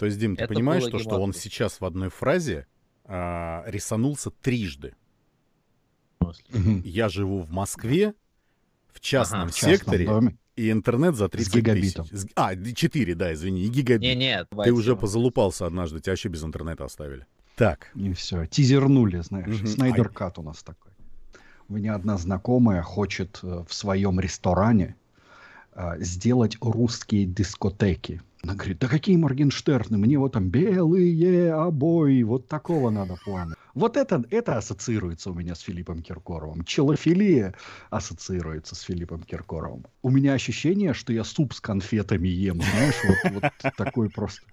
То есть, Дим, ты это понимаешь, то, что он сейчас в одной фразе а, рисанулся трижды. Я живу в Москве, в частном ага, секторе, доме. и интернет за 30 С гигабитом. тысяч. А, 4, да, извини, не гигабит. Не, нет, Ты уже позалупался однажды, тебя вообще без интернета оставили. Так. И все, тизернули, знаешь. Снайдер Кат у нас такой. У меня одна знакомая хочет э, в своем ресторане а, сделать русские дискотеки. Она говорит, да какие Моргенштерны, мне вот там белые обои, вот такого надо плана. Вот это, это ассоциируется у меня с Филиппом Киркоровым. Челофилия ассоциируется с Филиппом Киркоровым. У меня ощущение, что я суп с конфетами ем, знаешь, вот, вот такой просто.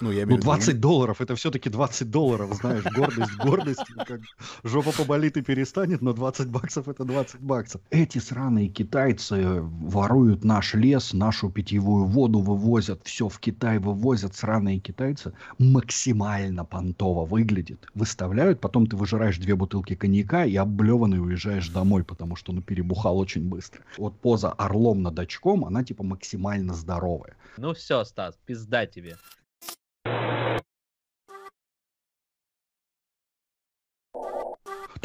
Ну, я ну 20 долларов, это все-таки 20 долларов, знаешь, гордость, гордость, как жопа поболит и перестанет, но 20 баксов это 20 баксов. Эти сраные китайцы воруют наш лес, нашу питьевую воду вывозят, все в Китай вывозят, сраные китайцы. Максимально понтово выглядит. Выставляют, потом ты выжираешь две бутылки коньяка и облеванный уезжаешь домой, потому что ну перебухал очень быстро. Вот поза орлом над очком, она типа максимально здоровая. Ну все, Стас, пизда тебе.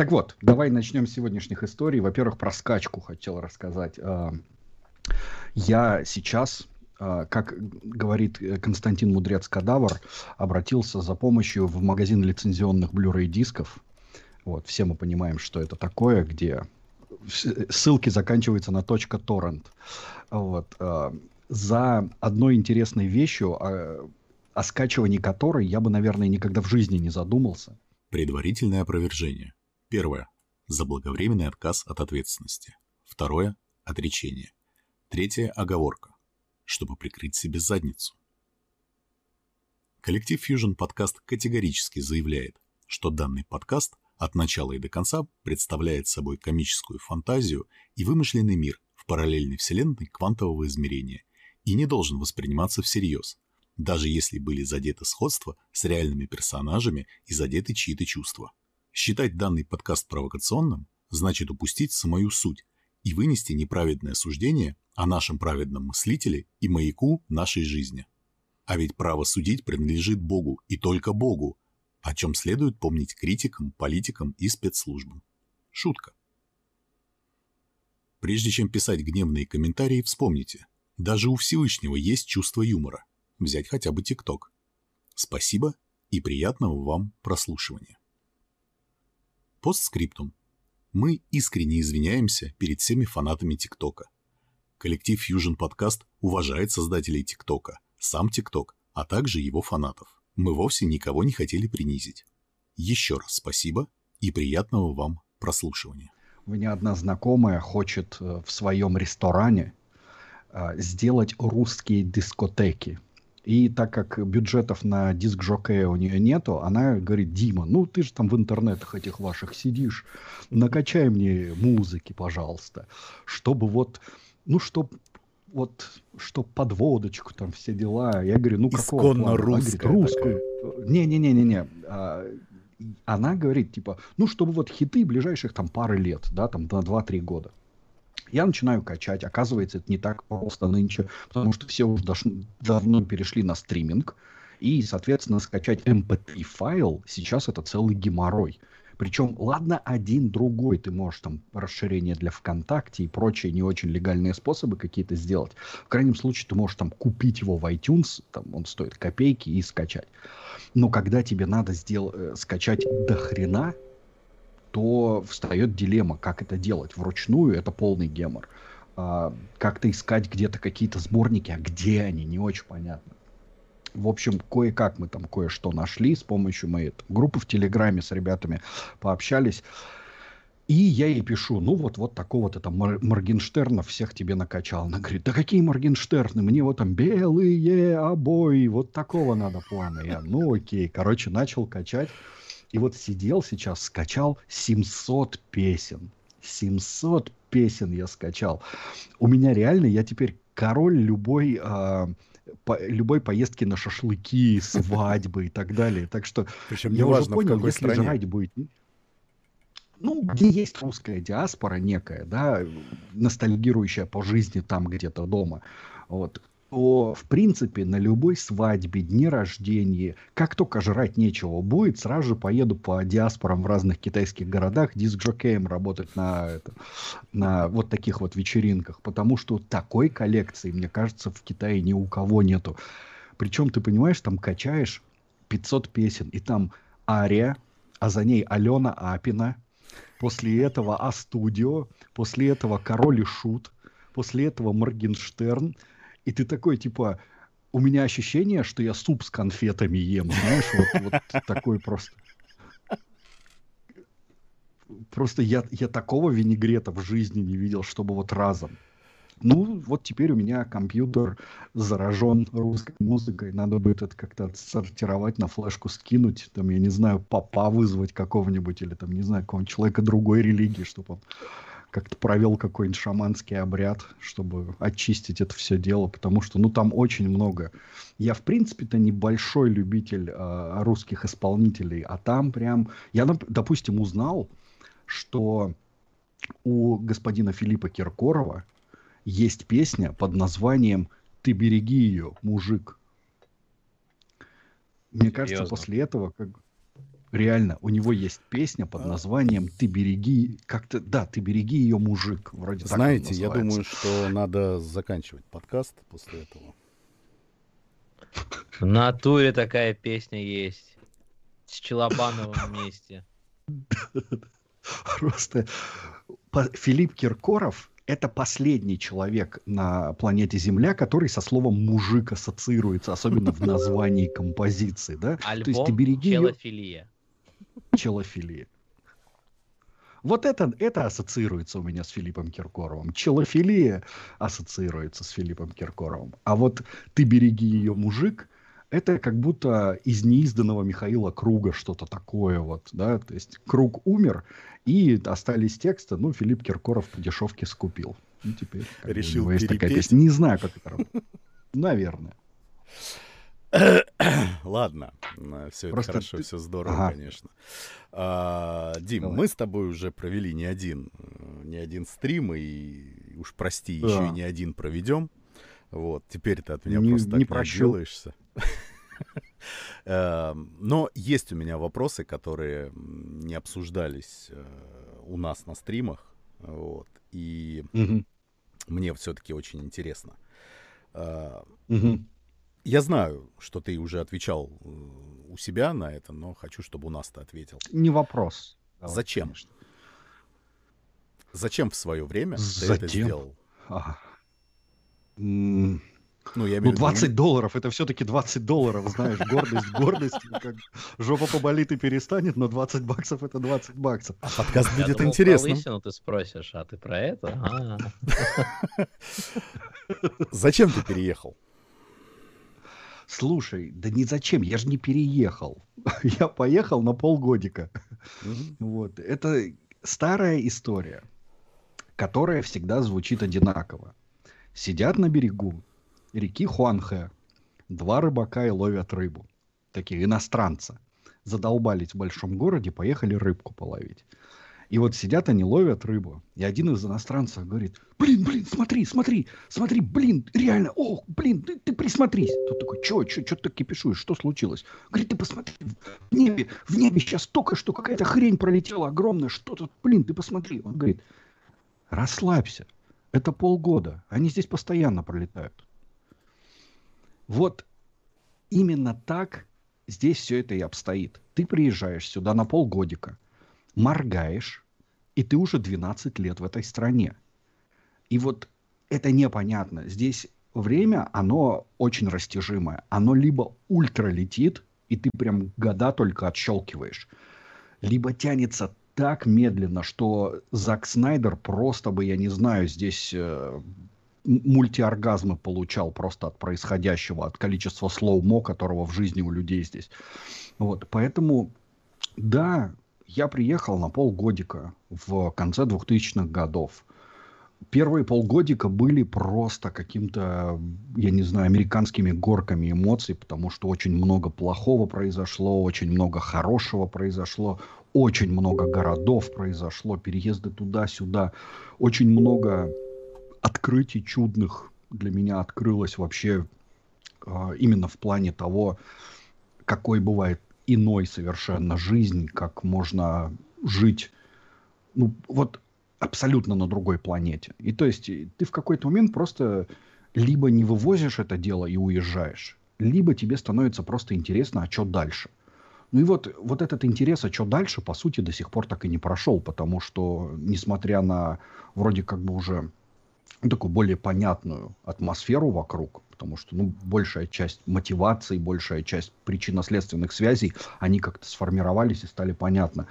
Так вот, давай начнем с сегодняшних историй. Во-первых, про скачку хотел рассказать. А, я сейчас, а, как говорит Константин Мудрец-Кадавр, обратился за помощью в магазин лицензионных Blu-ray дисков. Вот, все мы понимаем, что это такое, где ссылки заканчиваются на .torrent. Вот, а, за одной интересной вещью, о скачивании которой я бы, наверное, никогда в жизни не задумался. Предварительное опровержение. Первое. Заблаговременный отказ от ответственности. Второе. Отречение. Третье. Оговорка. Чтобы прикрыть себе задницу. Коллектив Fusion Podcast категорически заявляет, что данный подкаст от начала и до конца представляет собой комическую фантазию и вымышленный мир в параллельной вселенной квантового измерения и не должен восприниматься всерьез, даже если были задеты сходства с реальными персонажами и задеты чьи-то чувства. Считать данный подкаст провокационным значит упустить самую суть и вынести неправедное суждение о нашем праведном мыслителе и маяку нашей жизни. А ведь право судить принадлежит Богу и только Богу, о чем следует помнить критикам, политикам и спецслужбам. Шутка. Прежде чем писать гневные комментарии, вспомните, даже у Всевышнего есть чувство юмора. Взять хотя бы ТикТок. Спасибо и приятного вам прослушивания. Постскриптум. Мы искренне извиняемся перед всеми фанатами ТикТока. Коллектив Fusion Podcast уважает создателей ТикТока, сам ТикТок, а также его фанатов. Мы вовсе никого не хотели принизить. Еще раз спасибо и приятного вам прослушивания. У меня одна знакомая хочет э, в своем ресторане э, сделать русские дискотеки. И так как бюджетов на диск Жокея у нее нету, она говорит, Дима, ну ты же там в интернетах этих ваших сидишь, накачай мне музыки, пожалуйста, чтобы вот, ну, чтоб вот, чтоб подводочку, там все дела. Я говорю, ну какого Исконно русская русскую. Не-не-не-не-не. А, она говорит, типа, ну, чтобы вот хиты ближайших там пары лет, да, там на 2-3 года. Я начинаю качать. Оказывается, это не так просто нынче, потому что все уже давно перешли на стриминг. И, соответственно, скачать MP3 файл сейчас это целый геморрой. Причем, ладно, один, другой ты можешь там расширение для ВКонтакте и прочие не очень легальные способы какие-то сделать. В крайнем случае ты можешь там купить его в iTunes, там он стоит копейки и скачать. Но когда тебе надо сделать, э, скачать до хрена, то встает дилемма, как это делать. Вручную это полный гемор. А, как-то искать где-то какие-то сборники, а где они, не очень понятно. В общем, кое-как мы там кое-что нашли с помощью моей группы в Телеграме с ребятами пообщались. И я ей пишу, ну вот, вот такого-то там Мор- Моргенштерна всех тебе накачал. Она говорит, да какие Моргенштерны? Мне вот там белые обои, вот такого надо плана. Я, ну окей, короче, начал качать. И вот сидел сейчас, скачал 700 песен. 700 песен я скачал. У меня реально, я теперь король любой, э, по, любой поездки на шашлыки, свадьбы и так далее. Так что Причем я уже понял, если стране. жрать будет... Ну, где есть русская диаспора некая, да, ностальгирующая по жизни там где-то дома. Вот то, в принципе, на любой свадьбе, дне рождения, как только жрать нечего будет, сразу же поеду по диаспорам в разных китайских городах диск-джокеем работать на, это, на вот таких вот вечеринках. Потому что такой коллекции, мне кажется, в Китае ни у кого нету. Причем, ты понимаешь, там качаешь 500 песен, и там Ария, а за ней Алена Апина, после этого А-студио, после этого Король и Шут, после этого Моргенштерн, и ты такой, типа, у меня ощущение, что я суп с конфетами ем, знаешь, вот, вот такой просто. Просто я, я такого винегрета в жизни не видел, чтобы вот разом. Ну, вот теперь у меня компьютер заражен русской музыкой. Надо будет это как-то отсортировать, на флешку скинуть. Там, я не знаю, папа вызвать какого-нибудь или там, не знаю, какого-нибудь человека другой религии, чтобы он как-то провел какой-нибудь шаманский обряд, чтобы очистить это все дело, потому что, ну, там очень много. Я, в принципе-то, небольшой любитель э, русских исполнителей, а там прям... Я, допустим, узнал, что у господина Филиппа Киркорова есть песня под названием «Ты береги ее, мужик». Мне Серьезно? кажется, после этого как Реально, у него есть песня под а. названием «Ты береги...» Как-то, да, «Ты береги ее, мужик». Вроде Знаете, я думаю, что надо заканчивать подкаст после этого. В натуре такая песня есть. С Челобановым вместе. Просто Филипп Киркоров это последний человек на планете Земля, который со словом мужик ассоциируется, особенно в названии композиции, да? Альбом То есть ты береги Челофилия челофилия. Вот это, это ассоциируется у меня с Филиппом Киркоровым. Челофилия ассоциируется с Филиппом Киркоровым. А вот «Ты береги ее, мужик» это как будто из неизданного Михаила Круга что-то такое вот, да, то есть Круг умер, и остались тексты, ну, Филипп Киркоров по дешевке скупил. Ну, теперь Решил бы, есть такая песня. Не знаю, как это работает. Наверное. Ладно, все это хорошо, ты... все здорово, ага. конечно. А, Дим, Давай. мы с тобой уже провели не один, не один стрим, и уж прости, да. еще и не один проведем. Вот, теперь ты от меня не, просто так не, не делаешься. Эм, но есть у меня вопросы, которые не обсуждались э, у нас на стримах. Вот, и мне все-таки очень интересно. Угу. Я знаю, что ты уже отвечал э, у себя на это, но хочу, чтобы у нас ты ответил. Не вопрос. Давай, Зачем? Конечно. Зачем в свое время Затем? ты это сделал? А. Ну, я ну 20 виду... долларов, это все-таки 20 долларов, знаешь, гордость, гордость. Как жопа поболит и перестанет, но 20 баксов это 20 баксов. А подкаст я будет думал, интересным. Про ты спросишь, а ты про это? А. Зачем ты переехал? Слушай, да ни зачем, я же не переехал. я поехал на полгодика. вот. Это старая история, которая всегда звучит одинаково. Сидят на берегу реки Хуанхэ два рыбака и ловят рыбу. Такие иностранцы. Задолбались в большом городе, поехали рыбку половить. И вот сидят они, ловят рыбу. И один из иностранцев говорит, блин, блин, смотри, смотри, смотри, блин, реально, ох, блин, ты, ты присмотрись. Тут такой, что, что, что ты кипишуешь, что случилось? Говорит, ты посмотри, в небе, в небе сейчас только что какая-то хрень пролетела огромная, что тут, блин, ты посмотри. Он говорит, расслабься, это полгода, они здесь постоянно пролетают. Вот именно так здесь все это и обстоит. Ты приезжаешь сюда на полгодика, моргаешь, и ты уже 12 лет в этой стране. И вот это непонятно. Здесь время, оно очень растяжимое. Оно либо ультра летит, и ты прям года только отщелкиваешь, либо тянется так медленно, что Зак Снайдер просто бы, я не знаю, здесь э, мультиоргазмы получал просто от происходящего, от количества слоумо, которого в жизни у людей здесь. Вот, поэтому, да, я приехал на полгодика в конце 2000-х годов. Первые полгодика были просто каким-то, я не знаю, американскими горками эмоций, потому что очень много плохого произошло, очень много хорошего произошло, очень много городов произошло, переезды туда-сюда, очень много открытий чудных для меня открылась вообще э, именно в плане того, какой бывает иной совершенно жизнь, как можно жить, ну, вот абсолютно на другой планете. И то есть ты в какой-то момент просто либо не вывозишь это дело и уезжаешь, либо тебе становится просто интересно, а что дальше. Ну и вот, вот этот интерес, а что дальше, по сути, до сих пор так и не прошел, потому что, несмотря на вроде как бы уже такую более понятную атмосферу вокруг, потому что ну, большая часть мотивации, большая часть причинно-следственных связей, они как-то сформировались и стали понятны.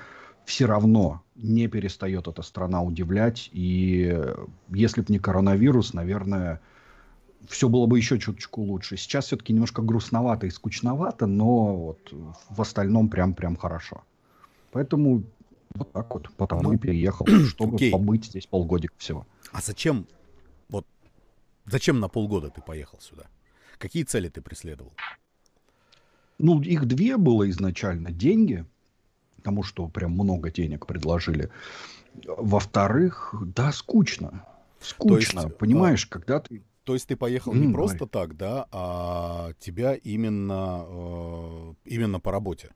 Все равно не перестает эта страна удивлять, и если бы не коронавирус, наверное, все было бы еще чуточку лучше. Сейчас все-таки немножко грустновато и скучновато, но вот в остальном прям-прям хорошо. Поэтому вот так вот, потому ну, и переехал, чтобы окей. побыть здесь полгодика всего. А зачем, зачем на полгода ты поехал сюда? Какие цели ты преследовал? Ну, их две было изначально. Деньги, потому что прям много денег предложили. Во-вторых, да, скучно. Скучно, есть, понимаешь, а... когда ты то есть ты поехал не просто так, да, а тебя именно, э, именно по работе?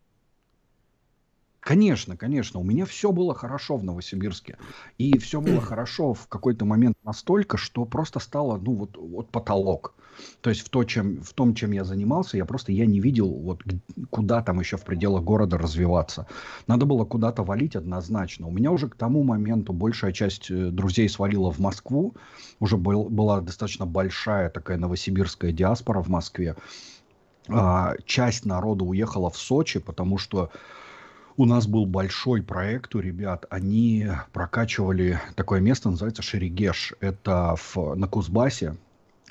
Конечно, конечно. У меня все было хорошо в Новосибирске. И все было хорошо в какой-то момент настолько, что просто стало, ну, вот, вот потолок. То есть в, то, чем, в том, чем я занимался, я просто я не видел, вот, куда там еще в пределах города развиваться. Надо было куда-то валить однозначно. У меня уже к тому моменту большая часть э, друзей свалила в Москву. Уже был, была достаточно большая такая новосибирская диаспора в Москве. А, часть народа уехала в Сочи, потому что у нас был большой проект у ребят. Они прокачивали такое место, называется Шерегеш. Это в, на Кузбассе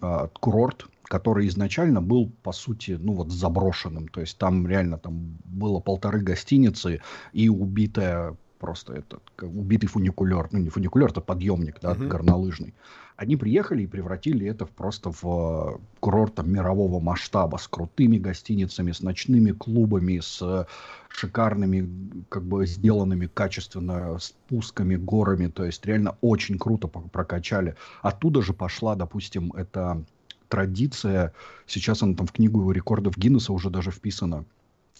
э, курорт, который изначально был, по сути, ну вот заброшенным. То есть там реально там было полторы гостиницы и убитая просто этот убитый фуникулер, ну не фуникулер, это подъемник, да, uh-huh. горнолыжный. Они приехали и превратили это просто в э, курорт там, мирового масштаба с крутыми гостиницами, с ночными клубами, с шикарными, как бы сделанными качественно спусками, горами. То есть реально очень круто прокачали. Оттуда же пошла, допустим, эта традиция. Сейчас она там в книгу рекордов Гиннесса уже даже вписана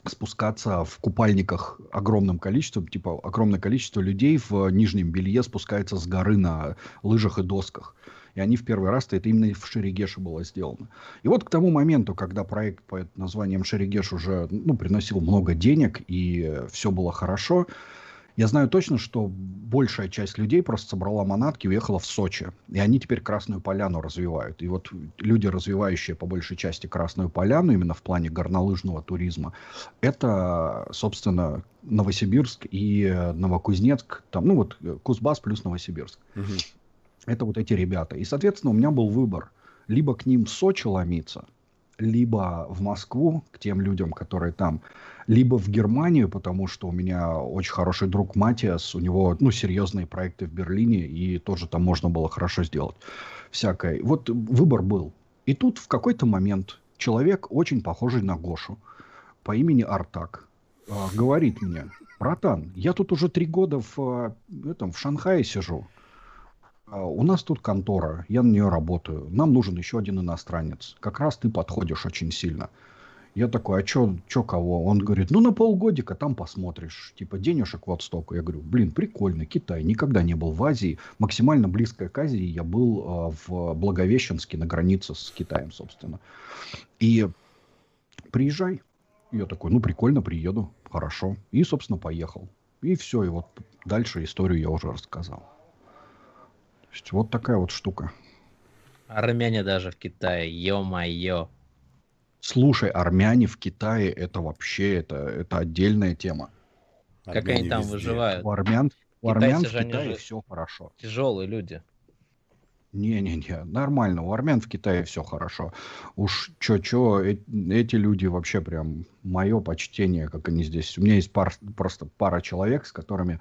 спускаться в купальниках огромным количеством, типа огромное количество людей в нижнем белье спускается с горы на лыжах и досках. И они в первый раз, это именно в Шерегеше было сделано. И вот к тому моменту, когда проект под названием Шерегеш уже ну, приносил много денег и все было хорошо, я знаю точно, что большая часть людей просто собрала манатки и уехала в Сочи. И они теперь Красную Поляну развивают. И вот люди, развивающие по большей части Красную Поляну, именно в плане горнолыжного туризма, это, собственно, Новосибирск и Новокузнецк. Там, ну вот Кузбасс плюс Новосибирск. Угу. Это вот эти ребята. И, соответственно, у меня был выбор. Либо к ним в Сочи ломиться, либо в Москву, к тем людям, которые там, либо в Германию, потому что у меня очень хороший друг Матиас, у него, ну, серьезные проекты в Берлине, и тоже там можно было хорошо сделать всякое. Вот выбор был. И тут в какой-то момент человек, очень похожий на Гошу, по имени Артак, а, говорит мне, братан, я тут уже три года в, а, этом, в Шанхае сижу, а, у нас тут контора, я на нее работаю, нам нужен еще один иностранец. Как раз ты подходишь очень сильно. Я такой, а чё, чё кого? Он говорит, ну на полгодика там посмотришь. Типа денежек вот столько. Я говорю, блин, прикольно, Китай. Никогда не был в Азии. Максимально близко к Азии я был э, в Благовещенске на границе с Китаем, собственно. И приезжай. Я такой, ну прикольно, приеду, хорошо. И, собственно, поехал. И все, и вот дальше историю я уже рассказал есть вот такая вот штука. Армяне даже в Китае, ё-моё. Слушай, армяне в Китае это вообще это, это отдельная тема. Как армяне они там везде. выживают? У армян, у армян в Китае все хорошо. Тяжелые люди. Не-не-не, нормально. У армян в Китае все хорошо. Уж чё-чё, э- эти люди вообще прям мое почтение, как они здесь. У меня есть пар, просто пара человек, с которыми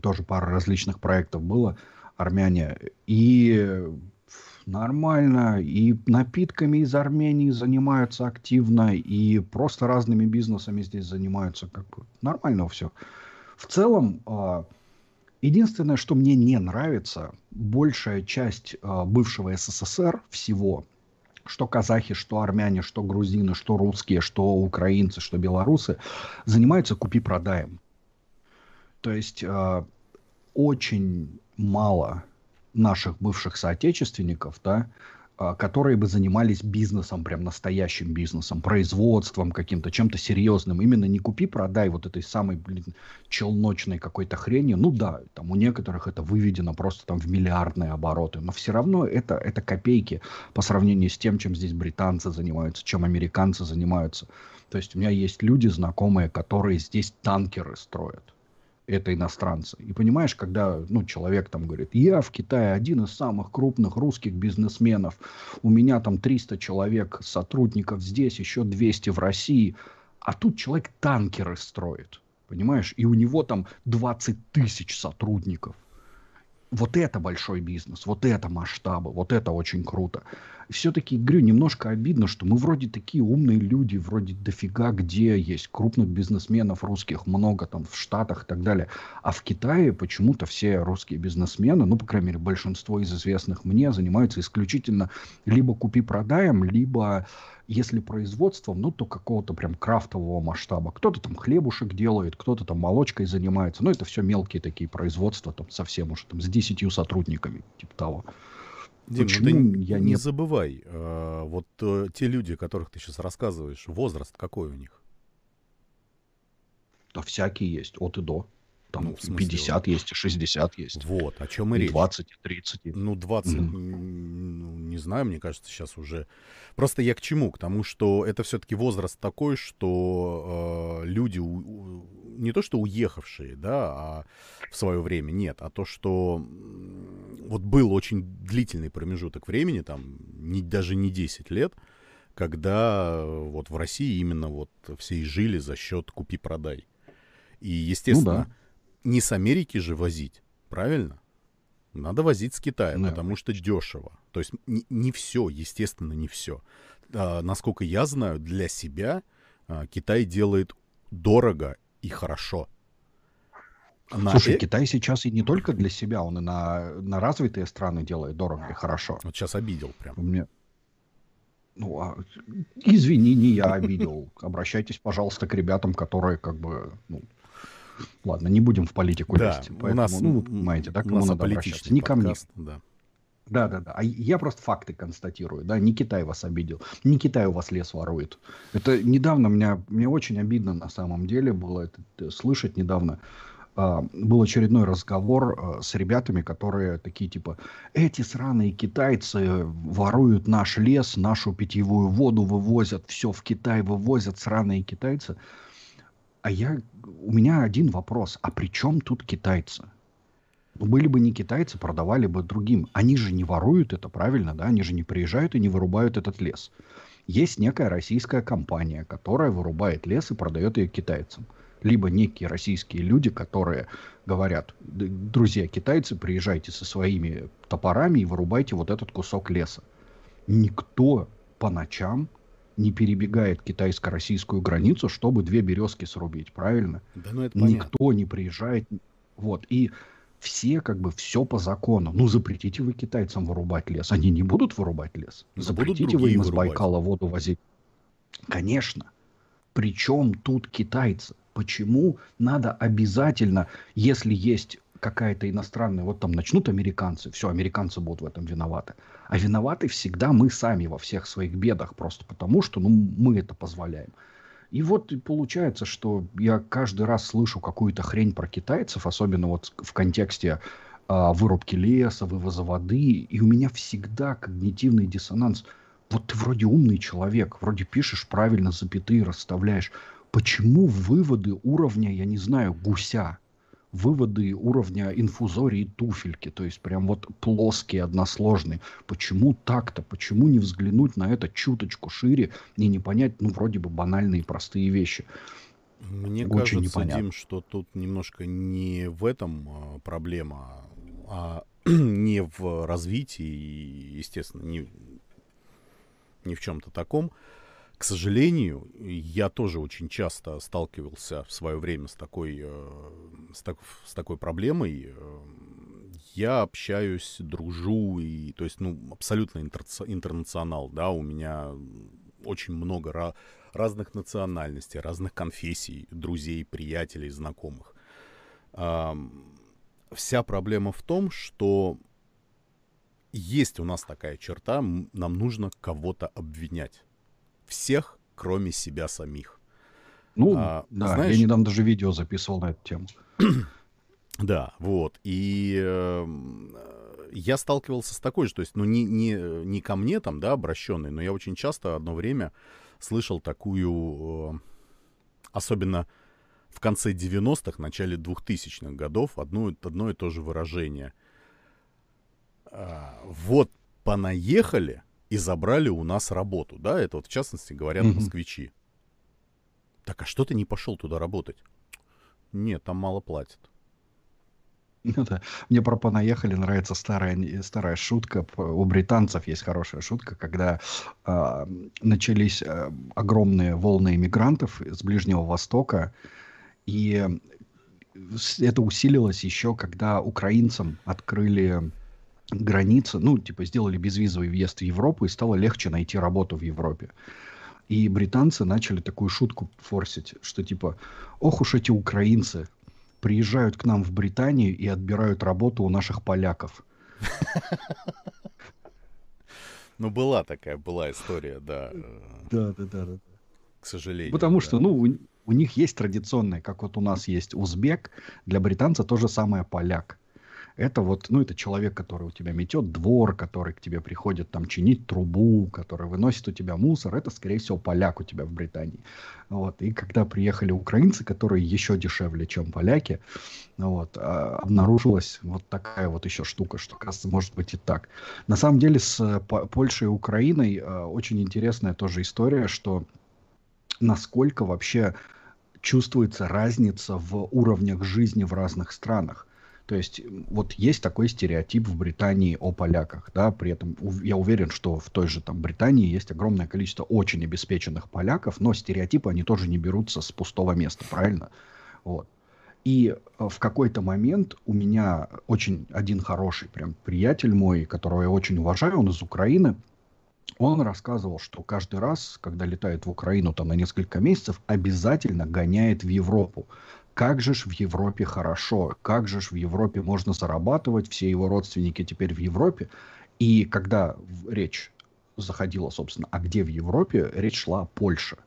тоже пара различных проектов было армяне. И нормально, и напитками из Армении занимаются активно, и просто разными бизнесами здесь занимаются. Как бы нормально все. В целом, э, Единственное, что мне не нравится, большая часть э, бывшего СССР всего, что казахи, что армяне, что грузины, что русские, что украинцы, что белорусы, занимаются купи-продаем. То есть э, очень мало наших бывших соотечественников, да, а, которые бы занимались бизнесом, прям настоящим бизнесом, производством каким-то, чем-то серьезным. Именно не купи, продай вот этой самой, блин, челночной какой-то хрени. Ну да, там у некоторых это выведено просто там в миллиардные обороты, но все равно это, это копейки по сравнению с тем, чем здесь британцы занимаются, чем американцы занимаются. То есть у меня есть люди знакомые, которые здесь танкеры строят это иностранцы. И понимаешь, когда ну, человек там говорит, я в Китае один из самых крупных русских бизнесменов, у меня там 300 человек сотрудников здесь, еще 200 в России, а тут человек танкеры строит, понимаешь, и у него там 20 тысяч сотрудников. Вот это большой бизнес, вот это масштабы, вот это очень круто все-таки, говорю, немножко обидно, что мы вроде такие умные люди, вроде дофига где есть крупных бизнесменов русских, много там в Штатах и так далее. А в Китае почему-то все русские бизнесмены, ну, по крайней мере, большинство из известных мне, занимаются исключительно либо купи-продаем, либо если производством, ну, то какого-то прям крафтового масштаба. Кто-то там хлебушек делает, кто-то там молочкой занимается. Ну, это все мелкие такие производства, там совсем уже там с десятью сотрудниками, типа того. Дим, Почему ну ты я не, не забывай, э, вот э, те люди, о которых ты сейчас рассказываешь, возраст какой у них? Да всякие есть, от и до. Там ну, смысле, 50 есть, 60 есть. Вот, о чем и речь. 20, 30. Ну, 20, mm-hmm. ну, не знаю, мне кажется, сейчас уже... Просто я к чему? К тому, что это все-таки возраст такой, что э, люди, у, у, не то что уехавшие, да, а в свое время, нет, а то, что вот был очень длительный промежуток времени, там, не, даже не 10 лет, когда вот в России именно вот все и жили за счет купи-продай. И, естественно, ну, да не с Америки же возить, правильно? Надо возить с Китая, да. потому что дешево. То есть не, не все, естественно, не все. А, насколько я знаю, для себя а, Китай делает дорого и хорошо. На Слушай, э... Китай сейчас и не только для себя, он и на, на развитые страны делает дорого и хорошо. Вот сейчас обидел прям. Мне... Ну, а... извини, не я обидел. Обращайтесь, пожалуйста, к ребятам, которые как бы ну, Ладно, не будем в политику да, лезть. Поэтому, у нас, ну, вы понимаете, да, кому надо обращаться. Не ко мне. Да. Да, да, да. А я просто факты констатирую. Да, не Китай вас обидел, не Китай у вас лес ворует. Это недавно меня, мне очень обидно на самом деле было это, это слышать недавно. А, был очередной разговор а, с ребятами, которые такие типа, эти сраные китайцы воруют наш лес, нашу питьевую воду вывозят, все в Китай вывозят, сраные китайцы. А я, у меня один вопрос. А при чем тут китайцы? Были бы не китайцы, продавали бы другим. Они же не воруют это, правильно, да? Они же не приезжают и не вырубают этот лес. Есть некая российская компания, которая вырубает лес и продает ее китайцам. Либо некие российские люди, которые говорят, друзья китайцы, приезжайте со своими топорами и вырубайте вот этот кусок леса. Никто по ночам не перебегает китайско-российскую границу, чтобы две березки срубить, правильно? Да, ну это Никто понятно. не приезжает. Вот. И все как бы все по закону. Ну, запретите вы китайцам вырубать лес. Они не будут вырубать лес. Да запретите вы им из Байкала воду возить. Конечно. Причем тут китайцы? Почему надо обязательно, если есть какая-то иностранная, вот там начнут американцы, все, американцы будут в этом виноваты. А виноваты всегда мы сами во всех своих бедах, просто потому что ну, мы это позволяем. И вот и получается, что я каждый раз слышу какую-то хрень про китайцев, особенно вот в контексте а, вырубки леса, вывоза воды, и у меня всегда когнитивный диссонанс. Вот ты вроде умный человек, вроде пишешь правильно запятые, расставляешь. Почему выводы уровня, я не знаю, гуся, выводы уровня инфузории туфельки, то есть прям вот плоские, односложные. Почему так-то? Почему не взглянуть на это чуточку шире и не понять, ну, вроде бы банальные простые вещи? Мне Очень кажется, непонятно. Дим, что тут немножко не в этом а, проблема, а не в развитии, естественно, не, не в чем-то таком. К сожалению, я тоже очень часто сталкивался в свое время с такой, э, с, так, с такой проблемой. Я общаюсь, дружу, и, то есть, ну, абсолютно интер, интернационал, да, у меня очень много ra- разных национальностей, разных конфессий, друзей, приятелей, знакомых. А, вся проблема в том, что есть у нас такая черта, нам нужно кого-то обвинять. Всех, кроме себя самих. Ну, а, да, знаешь, я недавно даже видео записывал на эту тему. Да, вот. И э, я сталкивался с такой же, то есть, ну, не, не, не ко мне там, да, обращенный, но я очень часто одно время слышал такую, э, особенно в конце 90-х, начале 2000-х годов, одно, одно и то же выражение. А, вот понаехали и забрали у нас работу, да, это вот в частности говорят mm-hmm. москвичи. Так, а что ты не пошел туда работать? Нет, там мало платят. Ну да. Мне про «Понаехали» нравится старая, старая шутка. У британцев есть хорошая шутка, когда э, начались э, огромные волны иммигрантов с Ближнего Востока, и это усилилось еще, когда украинцам открыли границы, ну, типа, сделали безвизовый въезд в Европу, и стало легче найти работу в Европе. И британцы начали такую шутку форсить, что типа, ох уж эти украинцы, приезжают к нам в Британию и отбирают работу у наших поляков. Ну, была такая, была история, да. Да, да, да, да. К сожалению. Потому что, ну, у, у них есть традиционные, как вот у нас есть узбек, для британца то же самое поляк это вот, ну, это человек, который у тебя метет двор, который к тебе приходит там чинить трубу, который выносит у тебя мусор, это, скорее всего, поляк у тебя в Британии. Вот. И когда приехали украинцы, которые еще дешевле, чем поляки, вот, а, обнаружилась вот такая вот еще штука, что, кажется, может быть и так. На самом деле с э, Польшей и Украиной а, очень интересная тоже история, что насколько вообще чувствуется разница в уровнях жизни в разных странах. То есть вот есть такой стереотип в Британии о поляках, да, при этом я уверен, что в той же там Британии есть огромное количество очень обеспеченных поляков, но стереотипы они тоже не берутся с пустого места, правильно? Вот. И э, в какой-то момент у меня очень один хороший прям приятель мой, которого я очень уважаю, он из Украины, он рассказывал, что каждый раз, когда летает в Украину там на несколько месяцев, обязательно гоняет в Европу как же ж в Европе хорошо, как же ж в Европе можно зарабатывать, все его родственники теперь в Европе. И когда речь заходила, собственно, а где в Европе, речь шла о Польше.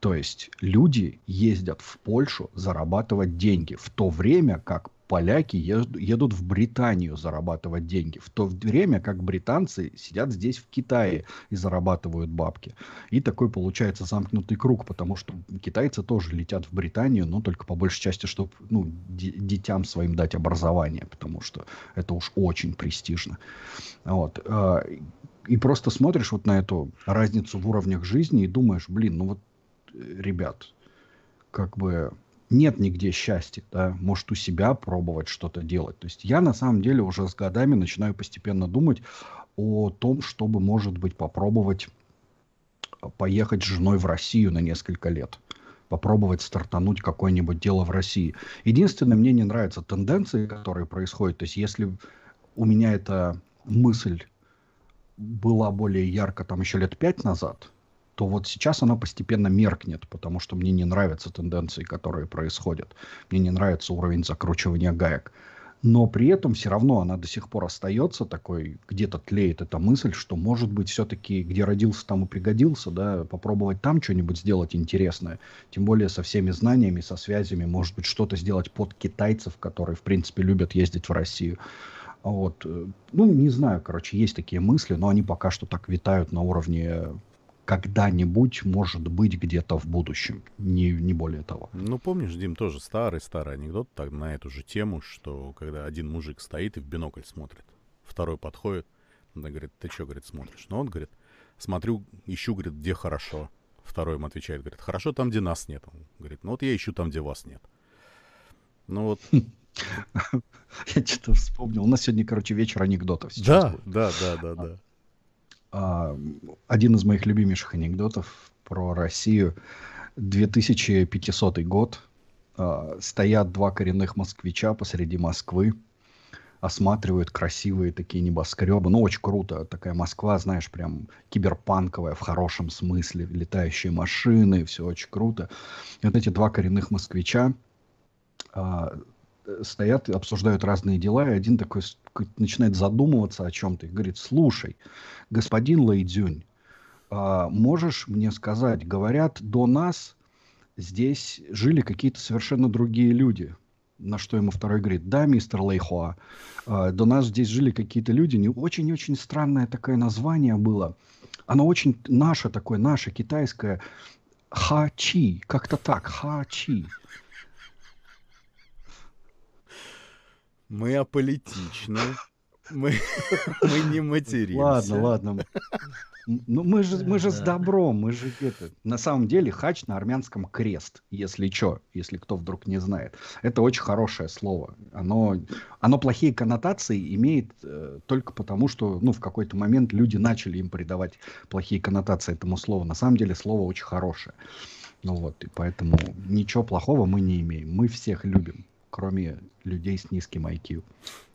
То есть люди ездят в Польшу зарабатывать деньги, в то время как поляки едут в Британию зарабатывать деньги, в то время как британцы сидят здесь в Китае и зарабатывают бабки. И такой получается замкнутый круг, потому что китайцы тоже летят в Британию, но только по большей части, чтобы ну, детям своим дать образование, потому что это уж очень престижно. Вот. А, и просто смотришь вот на эту разницу в уровнях жизни и думаешь, блин, ну вот, э, ребят, как бы нет нигде счастья, да, может у себя пробовать что-то делать. То есть я на самом деле уже с годами начинаю постепенно думать о том, чтобы, может быть, попробовать поехать с женой в Россию на несколько лет. Попробовать стартануть какое-нибудь дело в России. Единственное, мне не нравятся тенденции, которые происходят. То есть если у меня эта мысль была более ярко там еще лет пять назад, то вот сейчас она постепенно меркнет, потому что мне не нравятся тенденции, которые происходят. Мне не нравится уровень закручивания гаек. Но при этом все равно она до сих пор остается такой, где-то тлеет эта мысль, что может быть все-таки где родился, там и пригодился, да, попробовать там что-нибудь сделать интересное. Тем более со всеми знаниями, со связями, может быть что-то сделать под китайцев, которые в принципе любят ездить в Россию. Вот. Ну, не знаю, короче, есть такие мысли, но они пока что так витают на уровне когда-нибудь, может быть, где-то в будущем. Не, не более того. Ну, помнишь, Дим, тоже старый-старый анекдот так, на эту же тему, что когда один мужик стоит и в бинокль смотрит, второй подходит, он говорит, ты что, говорит, смотришь? Ну, он говорит, смотрю, ищу, говорит, где хорошо. Второй ему отвечает, говорит, хорошо там, где нас нет. Он говорит, ну вот я ищу там, где вас нет. Ну вот. Я что-то вспомнил. У нас сегодня, короче, вечер анекдотов сейчас. Да, да, да, да, да. А, один из моих любимейших анекдотов про Россию. 2500 год. А, стоят два коренных москвича посреди Москвы осматривают красивые такие небоскребы. Ну, очень круто. Такая Москва, знаешь, прям киберпанковая в хорошем смысле. Летающие машины, все очень круто. И вот эти два коренных москвича а, стоят обсуждают разные дела, и один такой начинает задумываться о чем-то и говорит, слушай, господин Лайдзюнь, а, можешь мне сказать, говорят, до нас здесь жили какие-то совершенно другие люди. На что ему второй говорит, да, мистер Лейхуа, э, до нас здесь жили какие-то люди, не очень-очень странное такое название было. Оно очень наше такое, наше, китайское. Хачи, как-то так, хачи. Мы аполитичны. Мы, мы не материмся. Ладно, ладно. Ну, мы же, мы же с добром, мы же это... На самом деле, хач на армянском крест, если что, если кто вдруг не знает. Это очень хорошее слово. Оно, оно плохие коннотации имеет э, только потому, что, ну, в какой-то момент люди начали им придавать плохие коннотации этому слову. На самом деле, слово очень хорошее. Ну вот, и поэтому ничего плохого мы не имеем. Мы всех любим, кроме людей с низким IQ.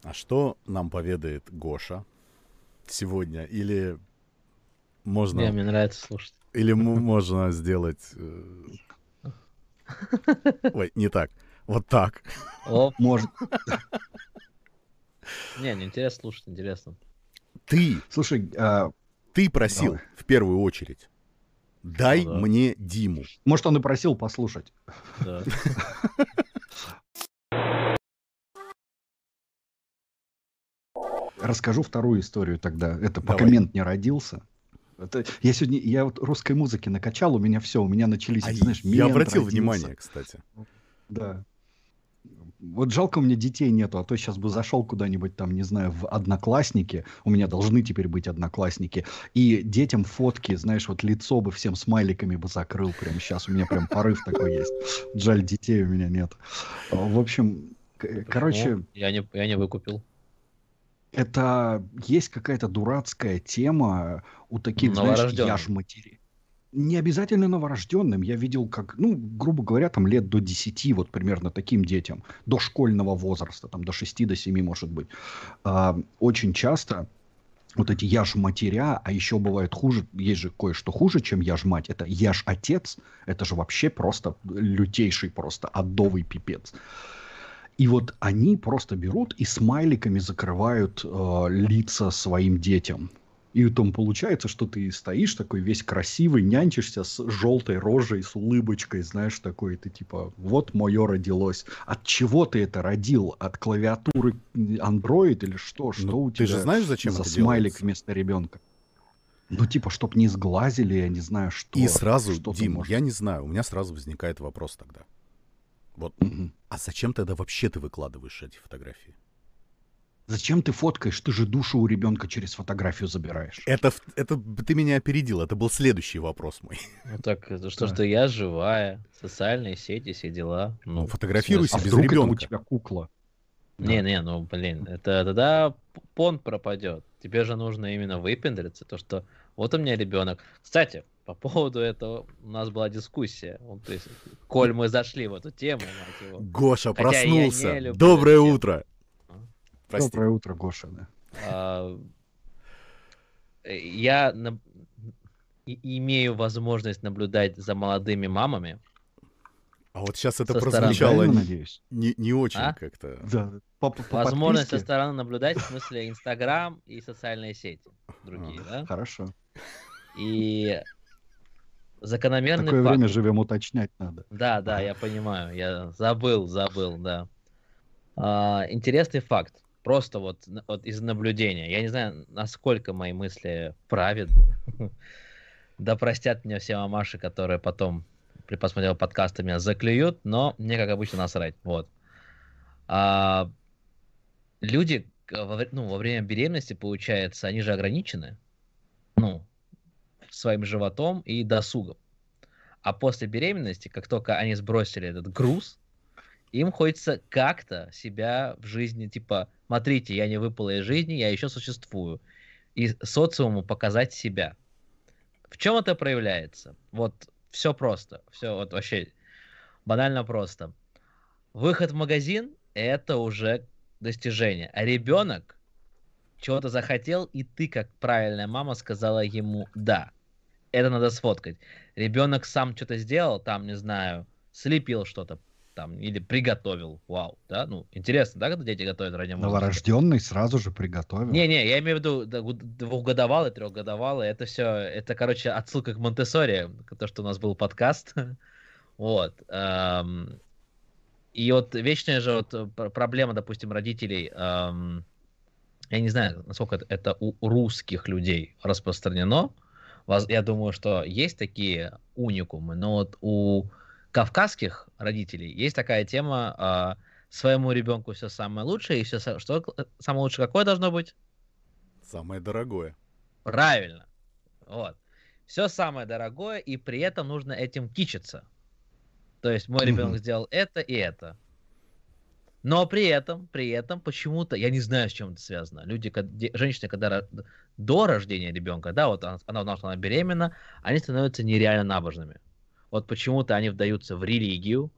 А что нам поведает Гоша сегодня? Или можно... Не, мне нравится слушать. Или можно сделать... Э, ой, не так. Вот так. О, может. Не, не интересно слушать, интересно. Ты, Слушай, а... ты просил Давай. в первую очередь. Дай ну, да. мне Диму. Может, он и просил послушать. Да. Расскажу вторую историю тогда. Это пока Давай. мент не родился. Это, я сегодня, я вот русской музыки накачал, у меня все, у меня начались, а знаешь, Я обратил родился. внимание, кстати. Да. Вот жалко, у меня детей нету, а то сейчас бы зашел куда-нибудь там, не знаю, в одноклассники. У меня должны теперь быть одноклассники. И детям фотки, знаешь, вот лицо бы всем смайликами бы закрыл прямо сейчас. У меня прям порыв такой есть. Жаль, детей у меня нет. В общем, короче... Я не, я не выкупил это есть какая-то дурацкая тема у таких, знаешь, яж матери. Не обязательно новорожденным. Я видел, как, ну, грубо говоря, там лет до 10, вот примерно таким детям, до школьного возраста, там до 6, до 7, может быть. А, очень часто вот эти яж матеря, а еще бывает хуже, есть же кое-что хуже, чем яж мать, это яж отец, это же вообще просто лютейший просто адовый пипец. И вот они просто берут и смайликами закрывают э, лица своим детям. И там получается, что ты стоишь такой весь красивый, нянчишься с желтой рожей, с улыбочкой, знаешь, такой, ты типа, вот мое родилось. От чего ты это родил? От клавиатуры Android или что? Что ну, у ты тебя же знаешь, зачем за это смайлик делается? вместо ребенка? Ну, типа, чтоб не сглазили, я не знаю, что. И сразу, Дим, может... я не знаю, у меня сразу возникает вопрос тогда. Вот. Угу. А зачем тогда вообще ты выкладываешь эти фотографии? Зачем ты фоткаешь? Ты же душу у ребенка через фотографию забираешь. Это, это ты меня опередил. Это был следующий вопрос мой. Ну так, это что, да. что я живая, социальные сети, все дела. Ну, ну фотографируйся а без вдруг ребенка. Это у тебя кукла. Не, да. не, ну блин, это тогда понт пропадет. Тебе же нужно именно выпендриться, то что вот у меня ребенок. Кстати, по поводу этого у нас была дискуссия. Вот, то есть, коль мы зашли в эту тему, мать его. Гоша Хотя проснулся. Доброе утро. А? Прости. Доброе утро, Гоша, да. А, я на... имею возможность наблюдать за молодыми мамами. А вот сейчас это прозвучало стороны... не, не очень а? как-то. Да, по, по Возможность подписке. со стороны наблюдать, в смысле Инстаграм и социальные сети другие, а, да? Хорошо. И закономерный Такое факт. время живем, уточнять надо. Да, да, я понимаю. Я забыл, забыл, да. А, интересный факт. Просто вот, вот из наблюдения. Я не знаю, насколько мои мысли праведны. Да простят меня все мамаши, которые потом при просмотре подкаста меня заклюют, но мне, как обычно, насрать. Вот. А, люди во, ну, во время беременности, получается, они же ограничены. Ну, своим животом и досугом. А после беременности, как только они сбросили этот груз, им хочется как-то себя в жизни, типа, смотрите, я не выпала из жизни, я еще существую. и социуму показать себя. В чем это проявляется? Вот все просто, все вот вообще банально просто. Выход в магазин – это уже достижение. А ребенок чего-то захотел, и ты, как правильная мама, сказала ему «да». Это надо сфоткать. Ребенок сам что-то сделал, там, не знаю, слепил что-то, там, или приготовил. Вау, да? Ну, интересно, да, когда дети готовят ранее Новорожденный сразу же приготовил. Не-не, я имею в виду двухгодовалый, трехгодовалый. Это все, это, короче, отсылка к Монтессори, то, что у нас был подкаст. вот. Эм, и вот вечная же вот э, проблема, допустим, родителей, эм, я не знаю, насколько это у русских людей распространено. Я думаю, что есть такие уникумы, но вот у кавказских родителей есть такая тема э, своему ребенку все самое лучшее, и все что самое лучшее какое должно быть? Самое дорогое. Правильно. Вот. Все самое дорогое, и при этом нужно этим кичиться. То есть мой ребенок сделал это и это. Но при этом, при этом почему-то, я не знаю, с чем это связано. Люди, женщины, когда до рождения ребенка, да, вот она, она узнала, что она беременна, они становятся нереально набожными. Вот почему-то они вдаются в религию,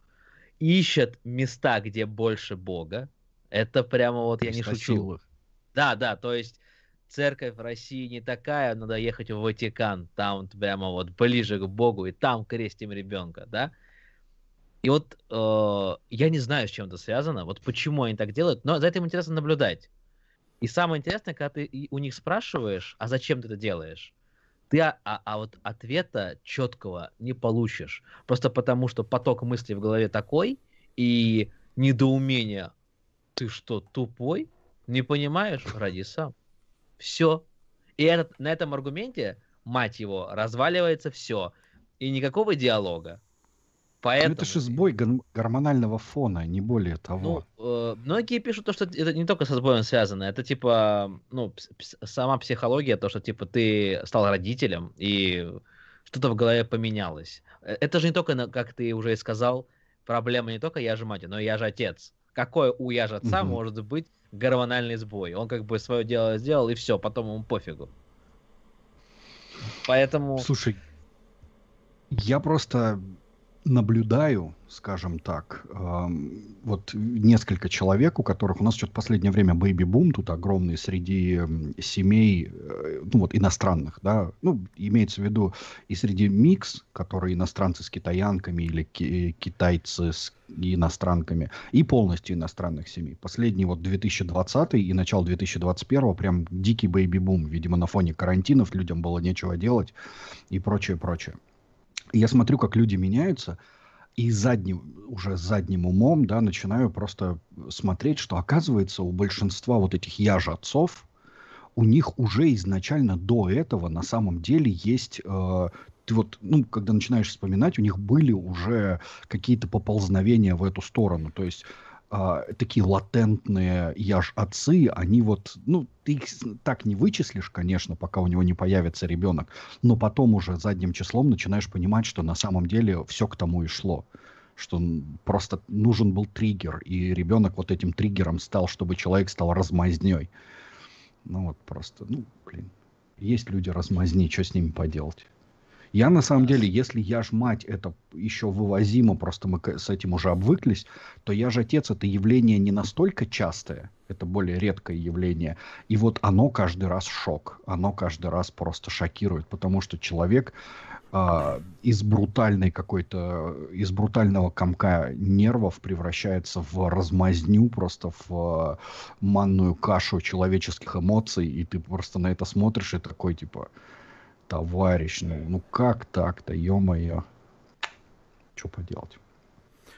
ищут места, где больше Бога. Это прямо вот, я не шучу. Да, да, то есть церковь в России не такая, надо ехать в Ватикан, там прямо вот ближе к Богу, и там крестим ребенка, да. И вот э, я не знаю, с чем это связано, вот почему они так делают, но за этим интересно наблюдать. И самое интересное, когда ты у них спрашиваешь, а зачем ты это делаешь, ты а, а, а вот ответа четкого не получишь. Просто потому, что поток мыслей в голове такой, и недоумение, ты что, тупой? Не понимаешь? Ради сам. Все. И этот, на этом аргументе, мать его, разваливается все. И никакого диалога. Поэтому... это же сбой гормонального фона, не более того. Ну, э, многие пишут то, что это не только со сбоем связано, это типа, ну, сама психология, то, что типа ты стал родителем и что-то в голове поменялось. Э, это же не только, как ты уже и сказал, проблема не только я же мать, но и я же отец. Какой у я же отца угу. может быть гормональный сбой? Он как бы свое дело сделал и все, потом ему пофигу. Поэтому... Слушай, я просто наблюдаю, скажем так, э, вот несколько человек, у которых у нас что-то в последнее время бэйби-бум тут огромный среди семей, э, ну вот иностранных, да, ну имеется в виду и среди микс, которые иностранцы с китаянками или ки- китайцы с иностранками, и полностью иностранных семей. Последний вот 2020 и начало 2021 прям дикий бэйби-бум, видимо, на фоне карантинов людям было нечего делать и прочее, прочее я смотрю, как люди меняются, и задним, уже задним умом, да, начинаю просто смотреть, что оказывается у большинства вот этих я же отцов, у них уже изначально до этого на самом деле есть э, ты вот, ну, когда начинаешь вспоминать, у них были уже какие-то поползновения в эту сторону. То есть а, такие латентные яж отцы, они вот, ну, ты их так не вычислишь, конечно, пока у него не появится ребенок, но потом уже задним числом начинаешь понимать, что на самом деле все к тому и шло что просто нужен был триггер, и ребенок вот этим триггером стал, чтобы человек стал размазней. Ну вот просто, ну, блин, есть люди размазни, что с ними поделать? Я на самом деле, если я ж мать, это еще вывозимо, просто мы с этим уже обвыклись, то я же отец, это явление не настолько частое, это более редкое явление. И вот оно каждый раз шок, оно каждый раз просто шокирует, потому что человек э, из брутальной какой-то, из брутального комка нервов превращается в размазню, просто в манную кашу человеческих эмоций, и ты просто на это смотришь и такой типа товарищ, ну, ну как так-то, ё-моё. Что поделать?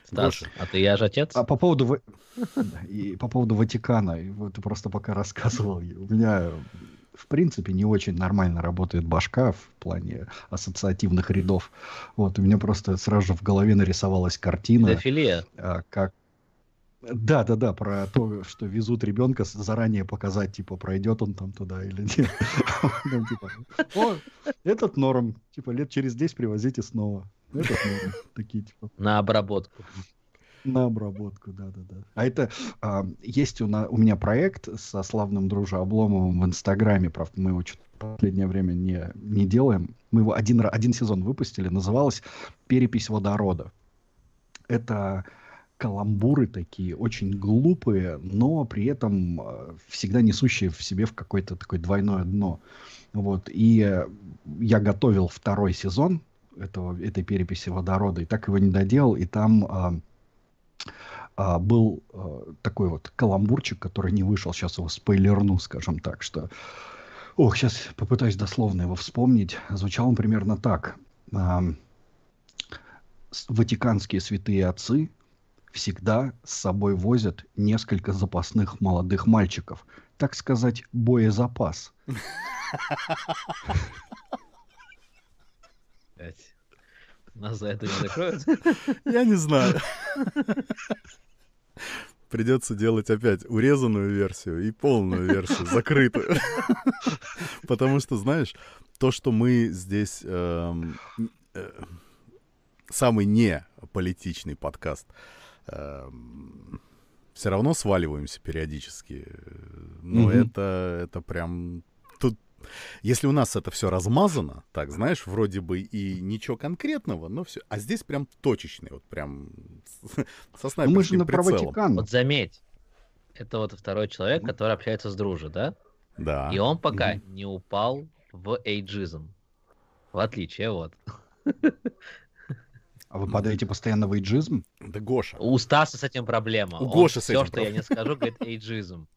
Стас, а ты я же отец? А по поводу, и по поводу Ватикана, ты просто пока рассказывал, у меня в принципе не очень нормально работает башка в плане ассоциативных рядов. Вот, у меня просто сразу же в голове нарисовалась картина. Педофилия. А, как да, да, да, про то, что везут ребенка заранее показать, типа, пройдет он там туда или нет. Ну, типа, о, этот норм, типа, лет через 10 привозите снова. Этот норм. Такие, типа. На обработку. На обработку, да-да-да. А это а, есть у, на, у меня проект со славным друже Обломовым в Инстаграме, правда, мы его что-то в последнее время не, не делаем. Мы его один, один сезон выпустили, называлось «Перепись водорода». Это каламбуры такие, очень глупые, но при этом а, всегда несущие в себе в какое-то такое двойное дно. Вот. И я готовил второй сезон этого, этой переписи водорода, и так его не доделал, и там а, а, был а, такой вот каламбурчик, который не вышел, сейчас его спойлерну, скажем так, что... Ох, сейчас попытаюсь дословно его вспомнить. Звучал он примерно так. А, Ватиканские святые отцы всегда с собой возят несколько запасных молодых мальчиков. Так сказать, боезапас. Нас за это не закроют? Я не знаю. Придется делать опять урезанную версию и полную версию, закрытую. Потому что, знаешь, то, что мы здесь эм, э, самый не политичный подкаст, все равно сваливаемся периодически. Но mm-hmm. это, это прям если у нас это все размазано, так, знаешь, вроде бы и ничего конкретного, но все. А здесь прям точечный, вот прям со снайперским ну, мы же на прицелом. Вот заметь, это вот второй человек, который общается с дружи, да? Да. И он пока mm-hmm. не упал в эйджизм. В отличие вот. А вы падаете постоянно в эйджизм? Да Гоша. У Стаса с этим проблема. У Гоши с этим Все, что я не скажу, говорит эйджизм.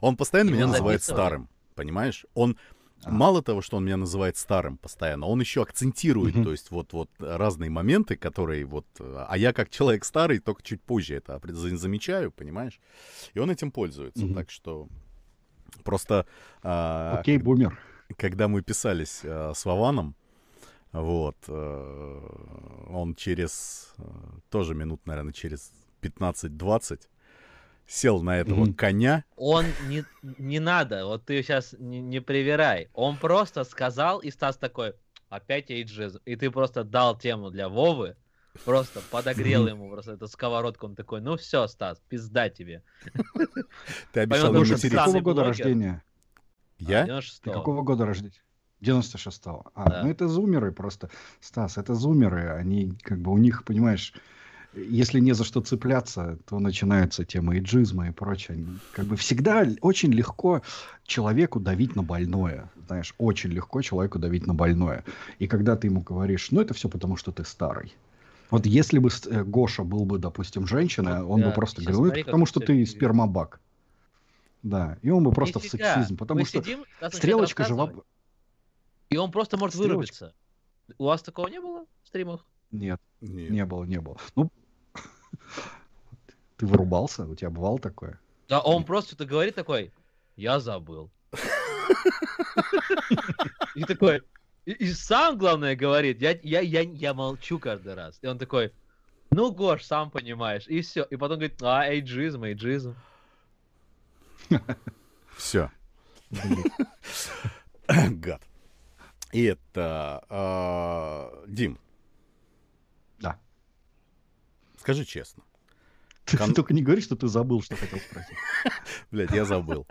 Он постоянно меня называет старым, понимаешь? Он а. Мало того, что он меня называет старым постоянно, он еще акцентирует, то есть вот, вот разные моменты, которые вот... А я как человек старый, только чуть позже это замечаю, понимаешь? И он этим пользуется, так что просто... А, Окей, бумер. Когда мы писались а, с Вованом, вот, а, он через... А, тоже минут, наверное, через 15-20 сел на этого mm-hmm. коня. Он не, не надо, вот ты сейчас не, не привирай. Он просто сказал, и Стас такой, опять эйджизм. И ты просто дал тему для Вовы, просто подогрел ему просто эту сковородку. Он такой, ну все, Стас, пизда тебе. Ты обещал материться. Какого года рождения? Я? 96 Какого года рождения? 96-го. А, да. ну это зумеры просто. Стас, это зумеры. Они, как бы, у них, понимаешь, если не за что цепляться, то начинаются темы иджизма и прочее. Как бы всегда очень легко человеку давить на больное. Знаешь, очень легко человеку давить на больное. И когда ты ему говоришь, ну это все потому, что ты старый. Вот если бы э, Гоша был бы, допустим, женщиной, он да, бы просто говорил, ну это потому, что ты спермобак. Да, и он бы просто Нифига. в сексизм, потому Мы что сидим, стрелочка же... И он просто может стрелочка. вырубиться. У вас такого не было в стримах? Нет, Нет, не было, не было. Ну, ты вырубался? У тебя бывало такое? Да, он просто что-то говорит такой, я забыл. И такой, и, и сам, главное, говорит, я, я, я, я молчу каждый раз. И он такой, ну, Гош, сам понимаешь. И все. И потом говорит, а, эйджизм, эйджизм. Все. Гад. Это... А, Дим, Скажи честно. Ты Кон... только не говори, что ты забыл, что хотел спросить. Блять, я забыл.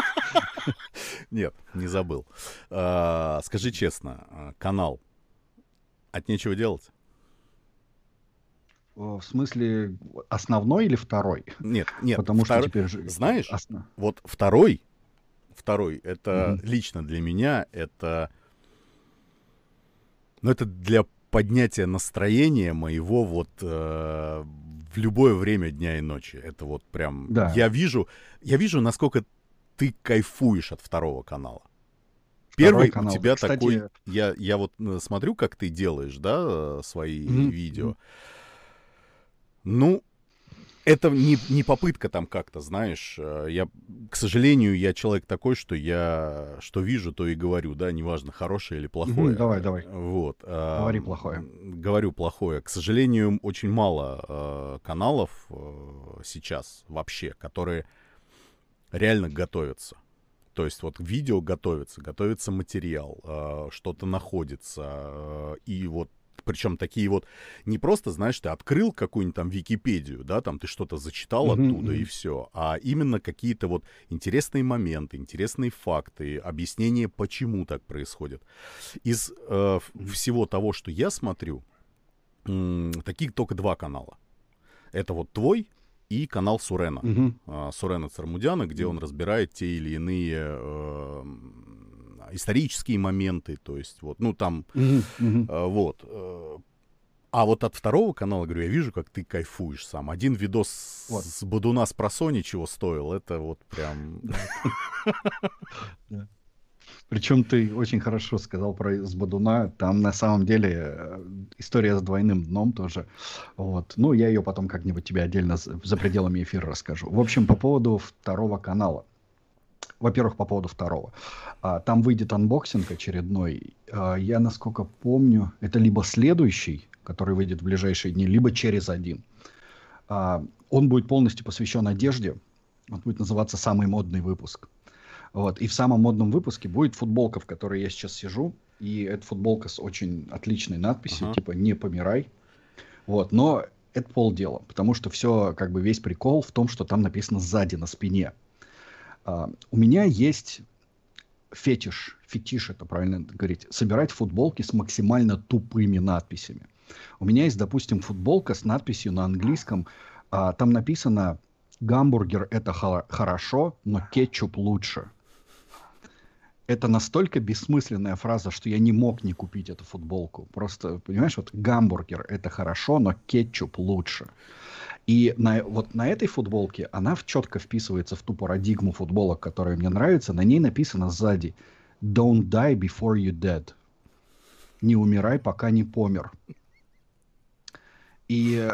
Нет, не забыл. А, скажи честно, а, канал от нечего делать? В смысле, основной или второй? Нет, нет. Потому втор... что теперь. Знаешь, вот второй, второй, это mm-hmm. лично для меня, это... Ну, это для поднятие настроения моего вот э, в любое время дня и ночи. Это вот прям... Да. Я вижу, я вижу, насколько ты кайфуешь от второго канала. Первый канал. у тебя Кстати... такой... Я, я вот э, смотрю, как ты делаешь, да, свои mm-hmm. видео. Ну, это не, не попытка там как-то, знаешь. Э, я, к сожалению, я человек такой, что я что вижу, то и говорю, да, неважно, хорошее или плохое. Давай, давай. Вот. А, Говори плохое. Говорю плохое. К сожалению, очень мало э, каналов э, сейчас вообще, которые реально готовятся. То есть вот видео готовится, готовится материал, э, что-то находится, э, и вот причем такие вот, не просто, знаешь, ты открыл какую-нибудь там Википедию, да, там ты что-то зачитал mm-hmm. оттуда и все, а именно какие-то вот интересные моменты, интересные факты, объяснение, почему так происходит. Из э, всего того, что я смотрю, э, таких только два канала. Это вот твой и канал Сурена. Mm-hmm. Э, Сурена Цармудяна, где он разбирает те или иные э, исторические моменты, то есть вот, ну там, mm-hmm. Mm-hmm. вот. Э, а вот от второго канала, говорю, я вижу, как ты кайфуешь сам. Один видос вот. с Бадуна с Просони чего стоил, это вот прям... Причем ты очень хорошо сказал про с Бадуна. Там на самом деле э, история с двойным дном тоже. Вот. Ну, я ее потом как-нибудь тебе отдельно за пределами эфира расскажу. В общем, по поводу второго канала во-первых, по поводу второго. А, там выйдет unboxing очередной. А, я, насколько помню, это либо следующий, который выйдет в ближайшие дни, либо через один. А, он будет полностью посвящен одежде. Он будет называться «Самый модный выпуск». Вот. И в самом модном выпуске будет футболка, в которой я сейчас сижу. И эта футболка с очень отличной надписью, uh-huh. типа «Не помирай». Вот. Но это полдела, потому что все, как бы весь прикол в том, что там написано сзади, на спине – Uh, у меня есть фетиш, фетиш это правильно говорить, собирать футболки с максимально тупыми надписями. У меня есть, допустим, футболка с надписью на английском, uh, там написано «Гамбургер это хорошо, но кетчуп лучше». Это настолько бессмысленная фраза, что я не мог не купить эту футболку. Просто, понимаешь, вот гамбургер это хорошо, но кетчуп лучше. И на, вот на этой футболке она четко вписывается в ту парадигму футболок, которая мне нравится. На ней написано сзади «Don't die before you dead». Не умирай, пока не помер. И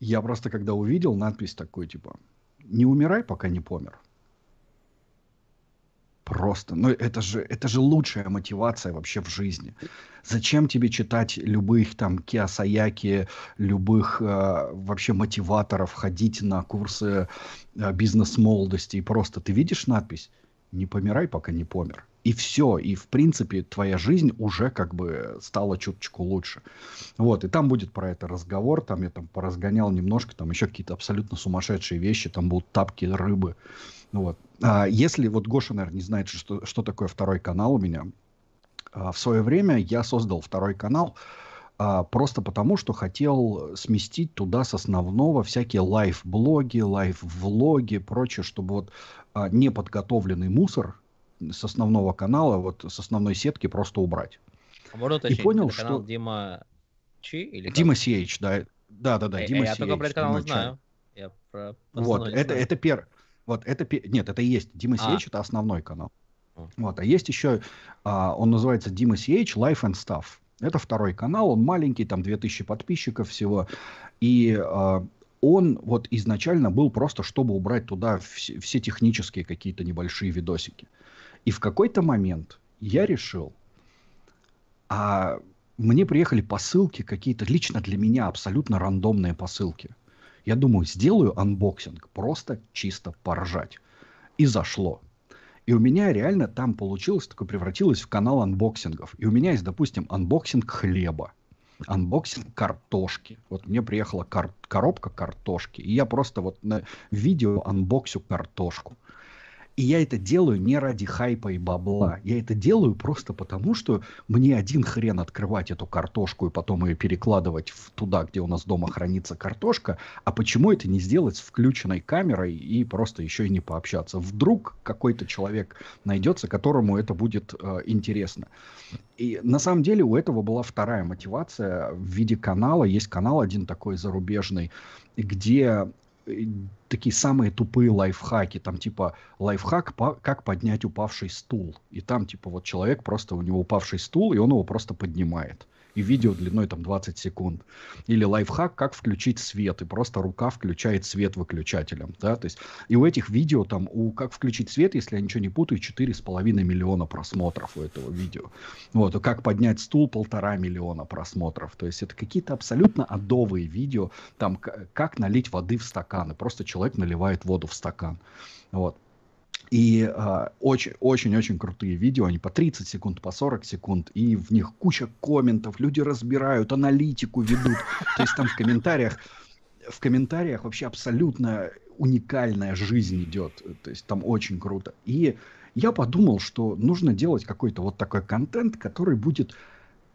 я просто когда увидел надпись такой, типа, не умирай, пока не помер просто. Ну, это же, это же лучшая мотивация вообще в жизни. Зачем тебе читать любых там Киосаяки, любых э, вообще мотиваторов, ходить на курсы э, бизнес-молодости и просто ты видишь надпись «Не помирай, пока не помер». И все, и в принципе твоя жизнь уже как бы стала чуточку лучше. Вот, и там будет про это разговор, там я там поразгонял немножко, там еще какие-то абсолютно сумасшедшие вещи, там будут тапки, рыбы. Вот. А если вот Гоша, наверное, не знает, что, что такое второй канал у меня, а, в свое время я создал второй канал а, просто потому, что хотел сместить туда с основного всякие лайв-блоги, лайв-влоги, прочее, чтобы вот неподготовленный мусор с основного канала, вот с основной сетки просто убрать. А можно уточнить, и понял, что... канал Дима Чи? Или Дима Сеич, да. Да, да, да, э, Дима Я только про этот канал знаю. Я про вот, это, это, пер... Вот это нет, это и есть Дима а. это основной канал. А. Вот, а есть еще, а, он называется Дима CH Life and Stuff. Это второй канал, он маленький, там 2000 подписчиков всего. И а, он вот изначально был просто, чтобы убрать туда все, все технические какие-то небольшие видосики. И в какой-то момент я решил, а мне приехали посылки какие-то, лично для меня абсолютно рандомные посылки – я думаю, сделаю unboxing, просто чисто поржать. И зашло. И у меня реально там получилось, такое превратилось в канал unboxing ов. И у меня есть, допустим, unboxing хлеба, unboxing картошки. Вот мне приехала кар- коробка картошки, и я просто вот на видео unbox ю картошку. И я это делаю не ради хайпа и бабла. Я это делаю просто потому, что мне один хрен открывать эту картошку и потом ее перекладывать в туда, где у нас дома хранится картошка. А почему это не сделать с включенной камерой и просто еще и не пообщаться? Вдруг какой-то человек найдется, которому это будет э, интересно. И на самом деле у этого была вторая мотивация в виде канала. Есть канал один такой зарубежный, где такие самые тупые лайфхаки, там типа лайфхак, по, как поднять упавший стул. И там типа вот человек просто, у него упавший стул, и он его просто поднимает и видео длиной там 20 секунд. Или лайфхак, как включить свет, и просто рука включает свет выключателем, да, то есть, и у этих видео там, у как включить свет, если я ничего не путаю, 4,5 миллиона просмотров у этого видео. Вот, и как поднять стул, полтора миллиона просмотров, то есть это какие-то абсолютно адовые видео, там, как налить воды в стакан, и просто человек наливает воду в стакан, вот. И очень-очень-очень крутые видео, они по 30 секунд, по 40 секунд, и в них куча комментов, люди разбирают, аналитику ведут. То есть там в комментариях, в комментариях вообще абсолютно уникальная жизнь идет. То есть там очень круто. И я подумал, что нужно делать какой-то вот такой контент, который будет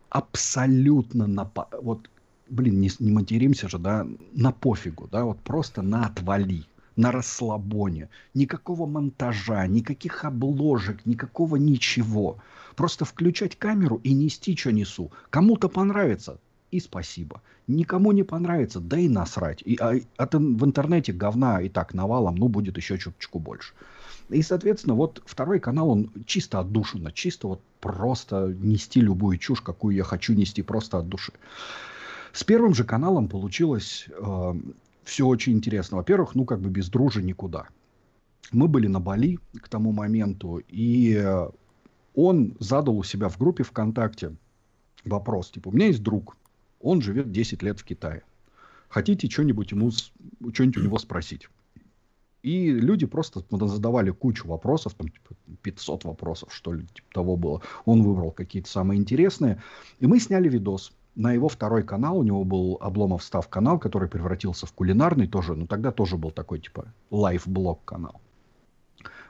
абсолютно на... Вот, блин, не, не материмся же, да, на пофигу, да, вот просто на отвали, на расслабоне. Никакого монтажа, никаких обложек, никакого ничего. Просто включать камеру и нести, что несу. Кому-то понравится, и спасибо. Никому не понравится, да и насрать. И, а, а в интернете говна и так навалом, ну, будет еще чуточку больше. И, соответственно, вот второй канал, он чисто отдушенно, чисто вот просто нести любую чушь, какую я хочу нести просто от души. С первым же каналом получилось э, все очень интересно. Во-первых, ну как бы без дружи никуда. Мы были на Бали к тому моменту, и он задал у себя в группе ВКонтакте вопрос, типа, у меня есть друг, он живет 10 лет в Китае. Хотите что-нибудь ему, что-нибудь у него спросить? И люди просто задавали кучу вопросов, там типа 500 вопросов, что ли, типа того было. Он выбрал какие-то самые интересные. И мы сняли видос. На его второй канал, у него был Обломов Став канал, который превратился в кулинарный тоже, но тогда тоже был такой типа лайф-блог канал.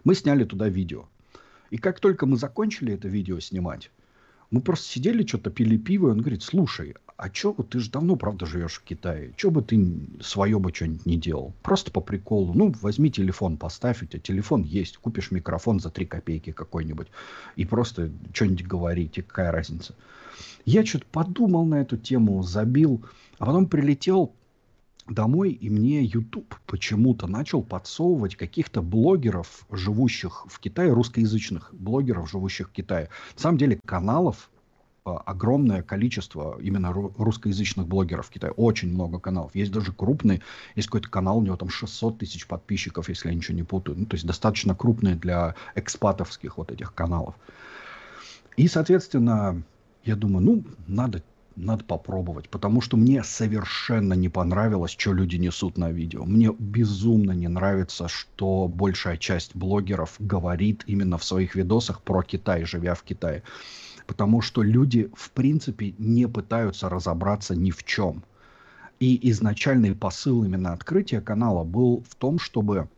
Мы сняли туда видео. И как только мы закончили это видео снимать, мы просто сидели, что-то пили пиво, и он говорит, слушай, а чё ты же давно, правда, живешь в Китае, чё бы ты свое бы что-нибудь не делал? Просто по приколу. Ну, возьми телефон, поставь, у тебя телефон есть, купишь микрофон за 3 копейки какой-нибудь, и просто что-нибудь говорить, и какая разница. Я что-то подумал на эту тему, забил, а потом прилетел домой, и мне YouTube почему-то начал подсовывать каких-то блогеров, живущих в Китае, русскоязычных блогеров, живущих в Китае. На самом деле каналов Типа, огромное количество именно русскоязычных блогеров в Китае. Очень много каналов. Есть даже крупный, есть какой-то канал, у него там 600 тысяч подписчиков, если я ничего не путаю. Ну, то есть достаточно крупные для экспатовских вот этих каналов. И, соответственно, я думаю, ну, надо надо попробовать, потому что мне совершенно не понравилось, что люди несут на видео. Мне безумно не нравится, что большая часть блогеров говорит именно в своих видосах про Китай, живя в Китае потому что люди, в принципе, не пытаются разобраться ни в чем. И изначальный посыл именно открытия канала был в том, чтобы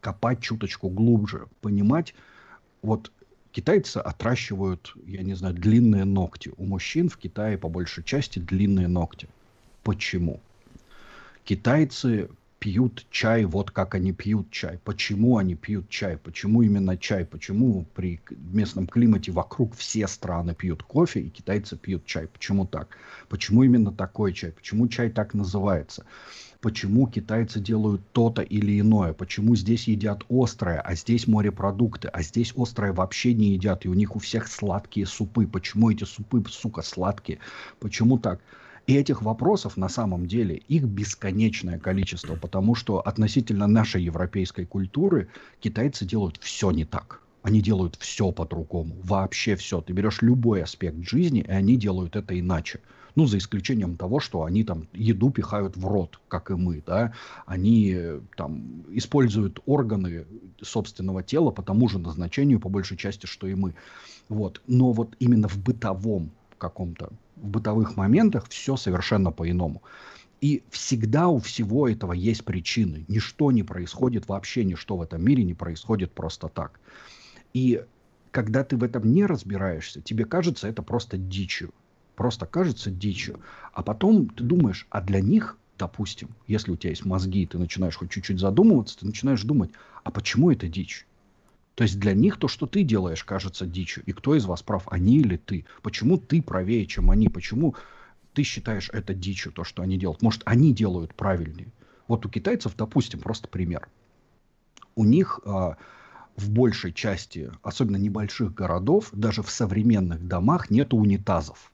копать чуточку глубже, понимать, вот китайцы отращивают, я не знаю, длинные ногти. У мужчин в Китае по большей части длинные ногти. Почему? Китайцы пьют чай вот как они пьют чай. Почему они пьют чай? Почему именно чай? Почему при местном климате вокруг все страны пьют кофе и китайцы пьют чай? Почему так? Почему именно такой чай? Почему чай так называется? Почему китайцы делают то-то или иное? Почему здесь едят острое, а здесь морепродукты, а здесь острое вообще не едят, и у них у всех сладкие супы? Почему эти супы, сука, сладкие? Почему так? И этих вопросов на самом деле их бесконечное количество, потому что относительно нашей европейской культуры китайцы делают все не так. Они делают все по-другому, вообще все. Ты берешь любой аспект жизни, и они делают это иначе. Ну, за исключением того, что они там еду пихают в рот, как и мы, да. Они там используют органы собственного тела по тому же назначению, по большей части, что и мы. Вот. Но вот именно в бытовом каком-то, в бытовых моментах все совершенно по-иному. И всегда у всего этого есть причины. Ничто не происходит, вообще ничто в этом мире не происходит просто так. И когда ты в этом не разбираешься, тебе кажется это просто дичью. Просто кажется дичью. А потом ты думаешь, а для них, допустим, если у тебя есть мозги, и ты начинаешь хоть чуть-чуть задумываться, ты начинаешь думать, а почему это дичь? То есть для них то, что ты делаешь, кажется дичью. И кто из вас прав, они или ты? Почему ты правее, чем они? Почему ты считаешь это дичью, то, что они делают? Может, они делают правильнее? Вот у китайцев, допустим, просто пример. У них а, в большей части, особенно небольших городов, даже в современных домах нет унитазов.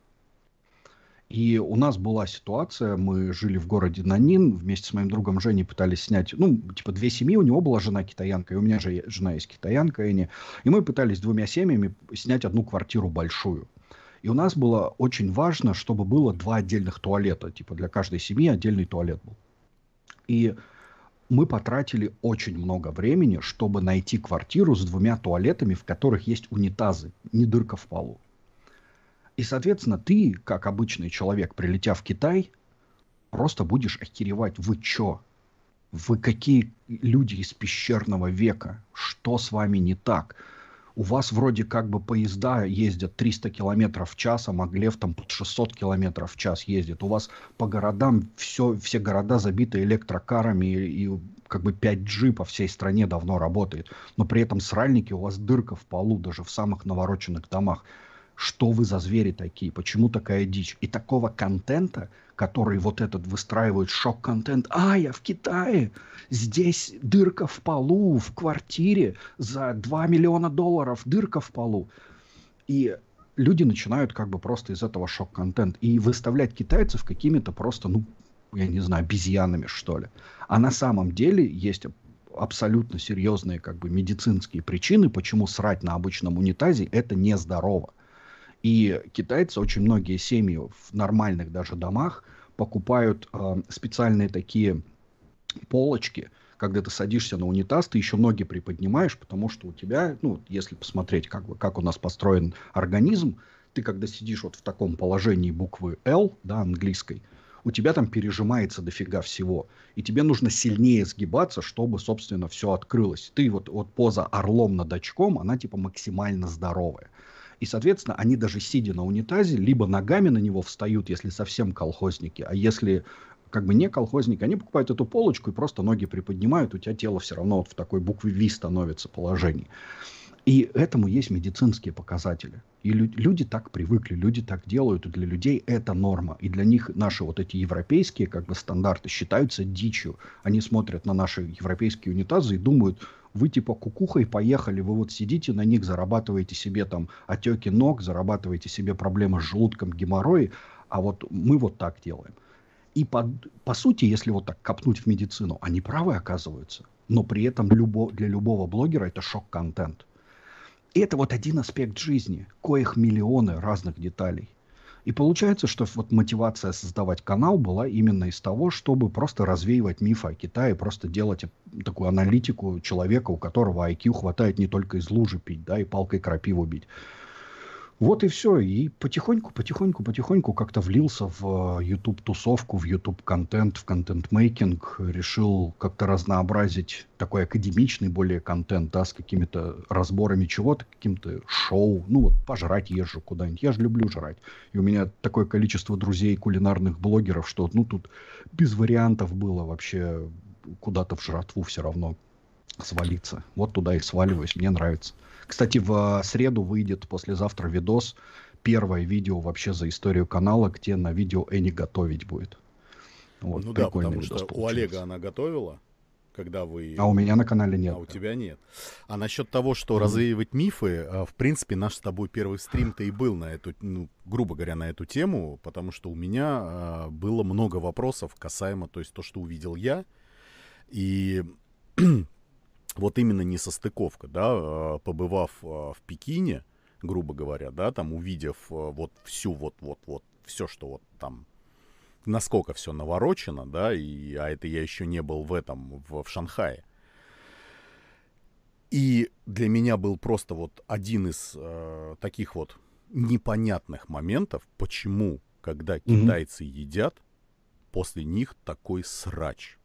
И у нас была ситуация, мы жили в городе Нанин, вместе с моим другом Женей пытались снять, ну, типа, две семьи, у него была жена китаянка, и у меня же жена есть китаянка, Эни, и мы пытались двумя семьями снять одну квартиру большую. И у нас было очень важно, чтобы было два отдельных туалета, типа, для каждой семьи отдельный туалет был. И мы потратили очень много времени, чтобы найти квартиру с двумя туалетами, в которых есть унитазы, не дырка в полу. И, соответственно, ты, как обычный человек, прилетя в Китай, просто будешь охеревать. Вы чё? Вы какие люди из пещерного века? Что с вами не так? у вас вроде как бы поезда ездят 300 километров в час, а Маглев там под 600 километров в час ездит. У вас по городам все, все города забиты электрокарами и, и как бы 5G по всей стране давно работает. Но при этом сральники у вас дырка в полу даже в самых навороченных домах что вы за звери такие, почему такая дичь. И такого контента, который вот этот выстраивает шок-контент, а, я в Китае, здесь дырка в полу, в квартире за 2 миллиона долларов, дырка в полу. И люди начинают как бы просто из этого шок-контент и выставлять китайцев какими-то просто, ну, я не знаю, обезьянами, что ли. А на самом деле есть абсолютно серьезные как бы медицинские причины, почему срать на обычном унитазе это нездорово. И китайцы, очень многие семьи в нормальных даже домах покупают э, специальные такие полочки, когда ты садишься на унитаз, ты еще ноги приподнимаешь, потому что у тебя, ну, если посмотреть, как, бы, как у нас построен организм, ты когда сидишь вот в таком положении буквы L, да, английской, у тебя там пережимается дофига всего. И тебе нужно сильнее сгибаться, чтобы, собственно, все открылось. Ты вот, вот поза орлом над очком, она типа максимально здоровая. И, соответственно, они даже сидя на унитазе, либо ногами на него встают, если совсем колхозники, а если как бы не колхозники, они покупают эту полочку и просто ноги приподнимают, у тебя тело все равно вот в такой букве V становится положении. И этому есть медицинские показатели. И лю- люди так привыкли, люди так делают, и для людей это норма. И для них наши вот эти европейские как бы стандарты считаются дичью. Они смотрят на наши европейские унитазы и думают, вы типа кукухой поехали, вы вот сидите на них, зарабатываете себе там отеки ног, зарабатываете себе проблемы с желудком, геморрой, а вот мы вот так делаем. И по, по сути, если вот так копнуть в медицину, они правы оказываются. Но при этом любо, для любого блогера это шок-контент. И это вот один аспект жизни, коих миллионы разных деталей. И получается, что вот мотивация создавать канал была именно из того, чтобы просто развеивать мифы о Китае, просто делать такую аналитику человека, у которого IQ хватает не только из лужи пить, да, и палкой крапиву бить. Вот и все. И потихоньку, потихоньку, потихоньку как-то влился в YouTube-тусовку, в YouTube-контент, в контент-мейкинг. Решил как-то разнообразить такой академичный более контент, да, с какими-то разборами чего-то, каким-то шоу. Ну вот, пожрать езжу куда-нибудь. Я же люблю жрать. И у меня такое количество друзей кулинарных блогеров, что ну тут без вариантов было вообще куда-то в жратву все равно свалиться. Вот туда и сваливаюсь. Мне нравится. Кстати, в среду выйдет послезавтра видос. Первое видео вообще за историю канала, где на видео Эни готовить будет. Вот, ну да, потому что получился. у Олега она готовила, когда вы... А у меня на канале нет. А у тебя нет. А насчет того, что mm. развеивать мифы, а, в принципе, наш с тобой первый стрим-то и был на эту, ну, грубо говоря, на эту тему, потому что у меня а, было много вопросов касаемо, то есть то, что увидел я, и вот именно несостыковка, да, а, побывав а, в Пекине, грубо говоря, да, там увидев а, вот всю вот вот вот все, что вот там насколько все наворочено, да, и, а это я еще не был в этом, в, в Шанхае. И для меня был просто вот один из э, таких вот непонятных моментов, почему, когда китайцы mm-hmm. едят, после них такой срач.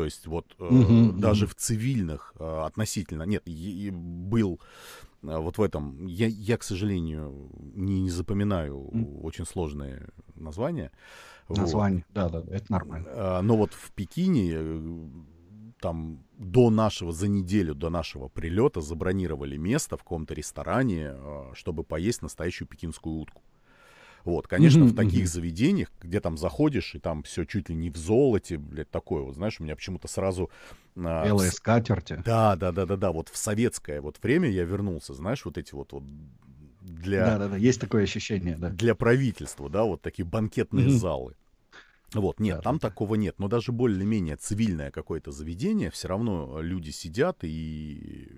То есть вот угу, даже угу. в цивильных э, относительно, нет, и, был э, вот в этом, я, я к сожалению, не, не запоминаю mm. очень сложные названия. Названия, вот. да, да, это нормально. Но вот в Пекине там до нашего, за неделю до нашего прилета забронировали место в каком-то ресторане, чтобы поесть настоящую пекинскую утку. Вот, конечно, mm-hmm, в таких mm-hmm. заведениях, где там заходишь, и там все чуть ли не в золоте, блядь, такое, вот, знаешь, у меня почему-то сразу... А, Белые скатерти. Да, да, да, да, да, вот в советское вот время я вернулся, знаешь, вот эти вот, вот для... Да, да, да, есть такое ощущение, да. Для правительства, да, вот такие банкетные mm-hmm. залы. Вот, нет, да, там да. такого нет. Но даже более-менее цивильное какое-то заведение, все равно люди сидят и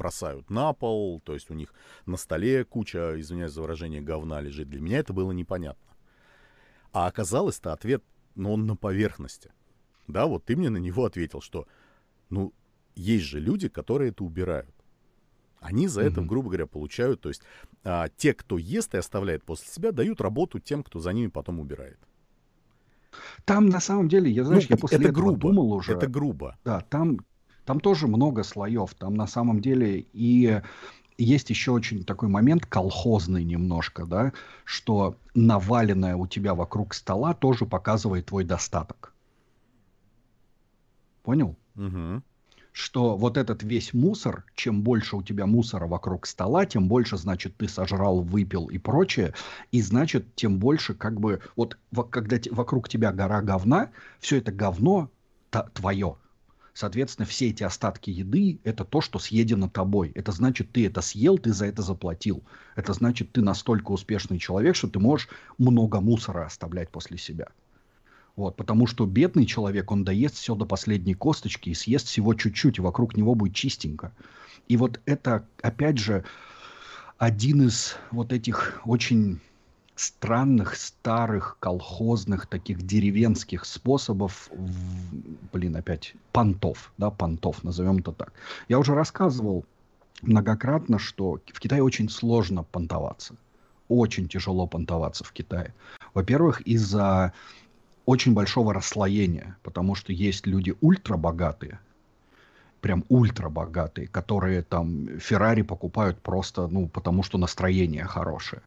бросают на пол, то есть у них на столе куча, извиняюсь за выражение, говна лежит. Для меня это было непонятно. А оказалось-то ответ, ну, он на поверхности. да, вот ты мне на него ответил, что, ну, есть же люди, которые это убирают. Они за это, грубо говоря, получают, то есть а, те, кто ест и оставляет после себя, дают работу тем, кто за ними потом убирает. Там на самом деле, я знаешь, ну, я после это этого грубо. думал уже. Это грубо. Да, там, там тоже много слоев. Там на самом деле и есть еще очень такой момент колхозный немножко, да, что наваленное у тебя вокруг стола тоже показывает твой достаток. Понял? Угу что вот этот весь мусор, чем больше у тебя мусора вокруг стола, тем больше, значит, ты сожрал, выпил и прочее, и значит, тем больше, как бы, вот когда вокруг тебя гора говна, все это говно твое. Соответственно, все эти остатки еды – это то, что съедено тобой. Это значит, ты это съел, ты за это заплатил. Это значит, ты настолько успешный человек, что ты можешь много мусора оставлять после себя. Вот, потому что бедный человек, он доест все до последней косточки и съест всего чуть-чуть, и вокруг него будет чистенько. И вот это, опять же, один из вот этих очень странных, старых, колхозных, таких деревенских способов, блин, опять, понтов, да, понтов, назовем это так. Я уже рассказывал многократно, что в Китае очень сложно понтоваться. Очень тяжело понтоваться в Китае. Во-первых, из-за очень большого расслоения, потому что есть люди ультрабогатые, прям ультрабогатые, которые там Феррари покупают просто, ну, потому что настроение хорошее.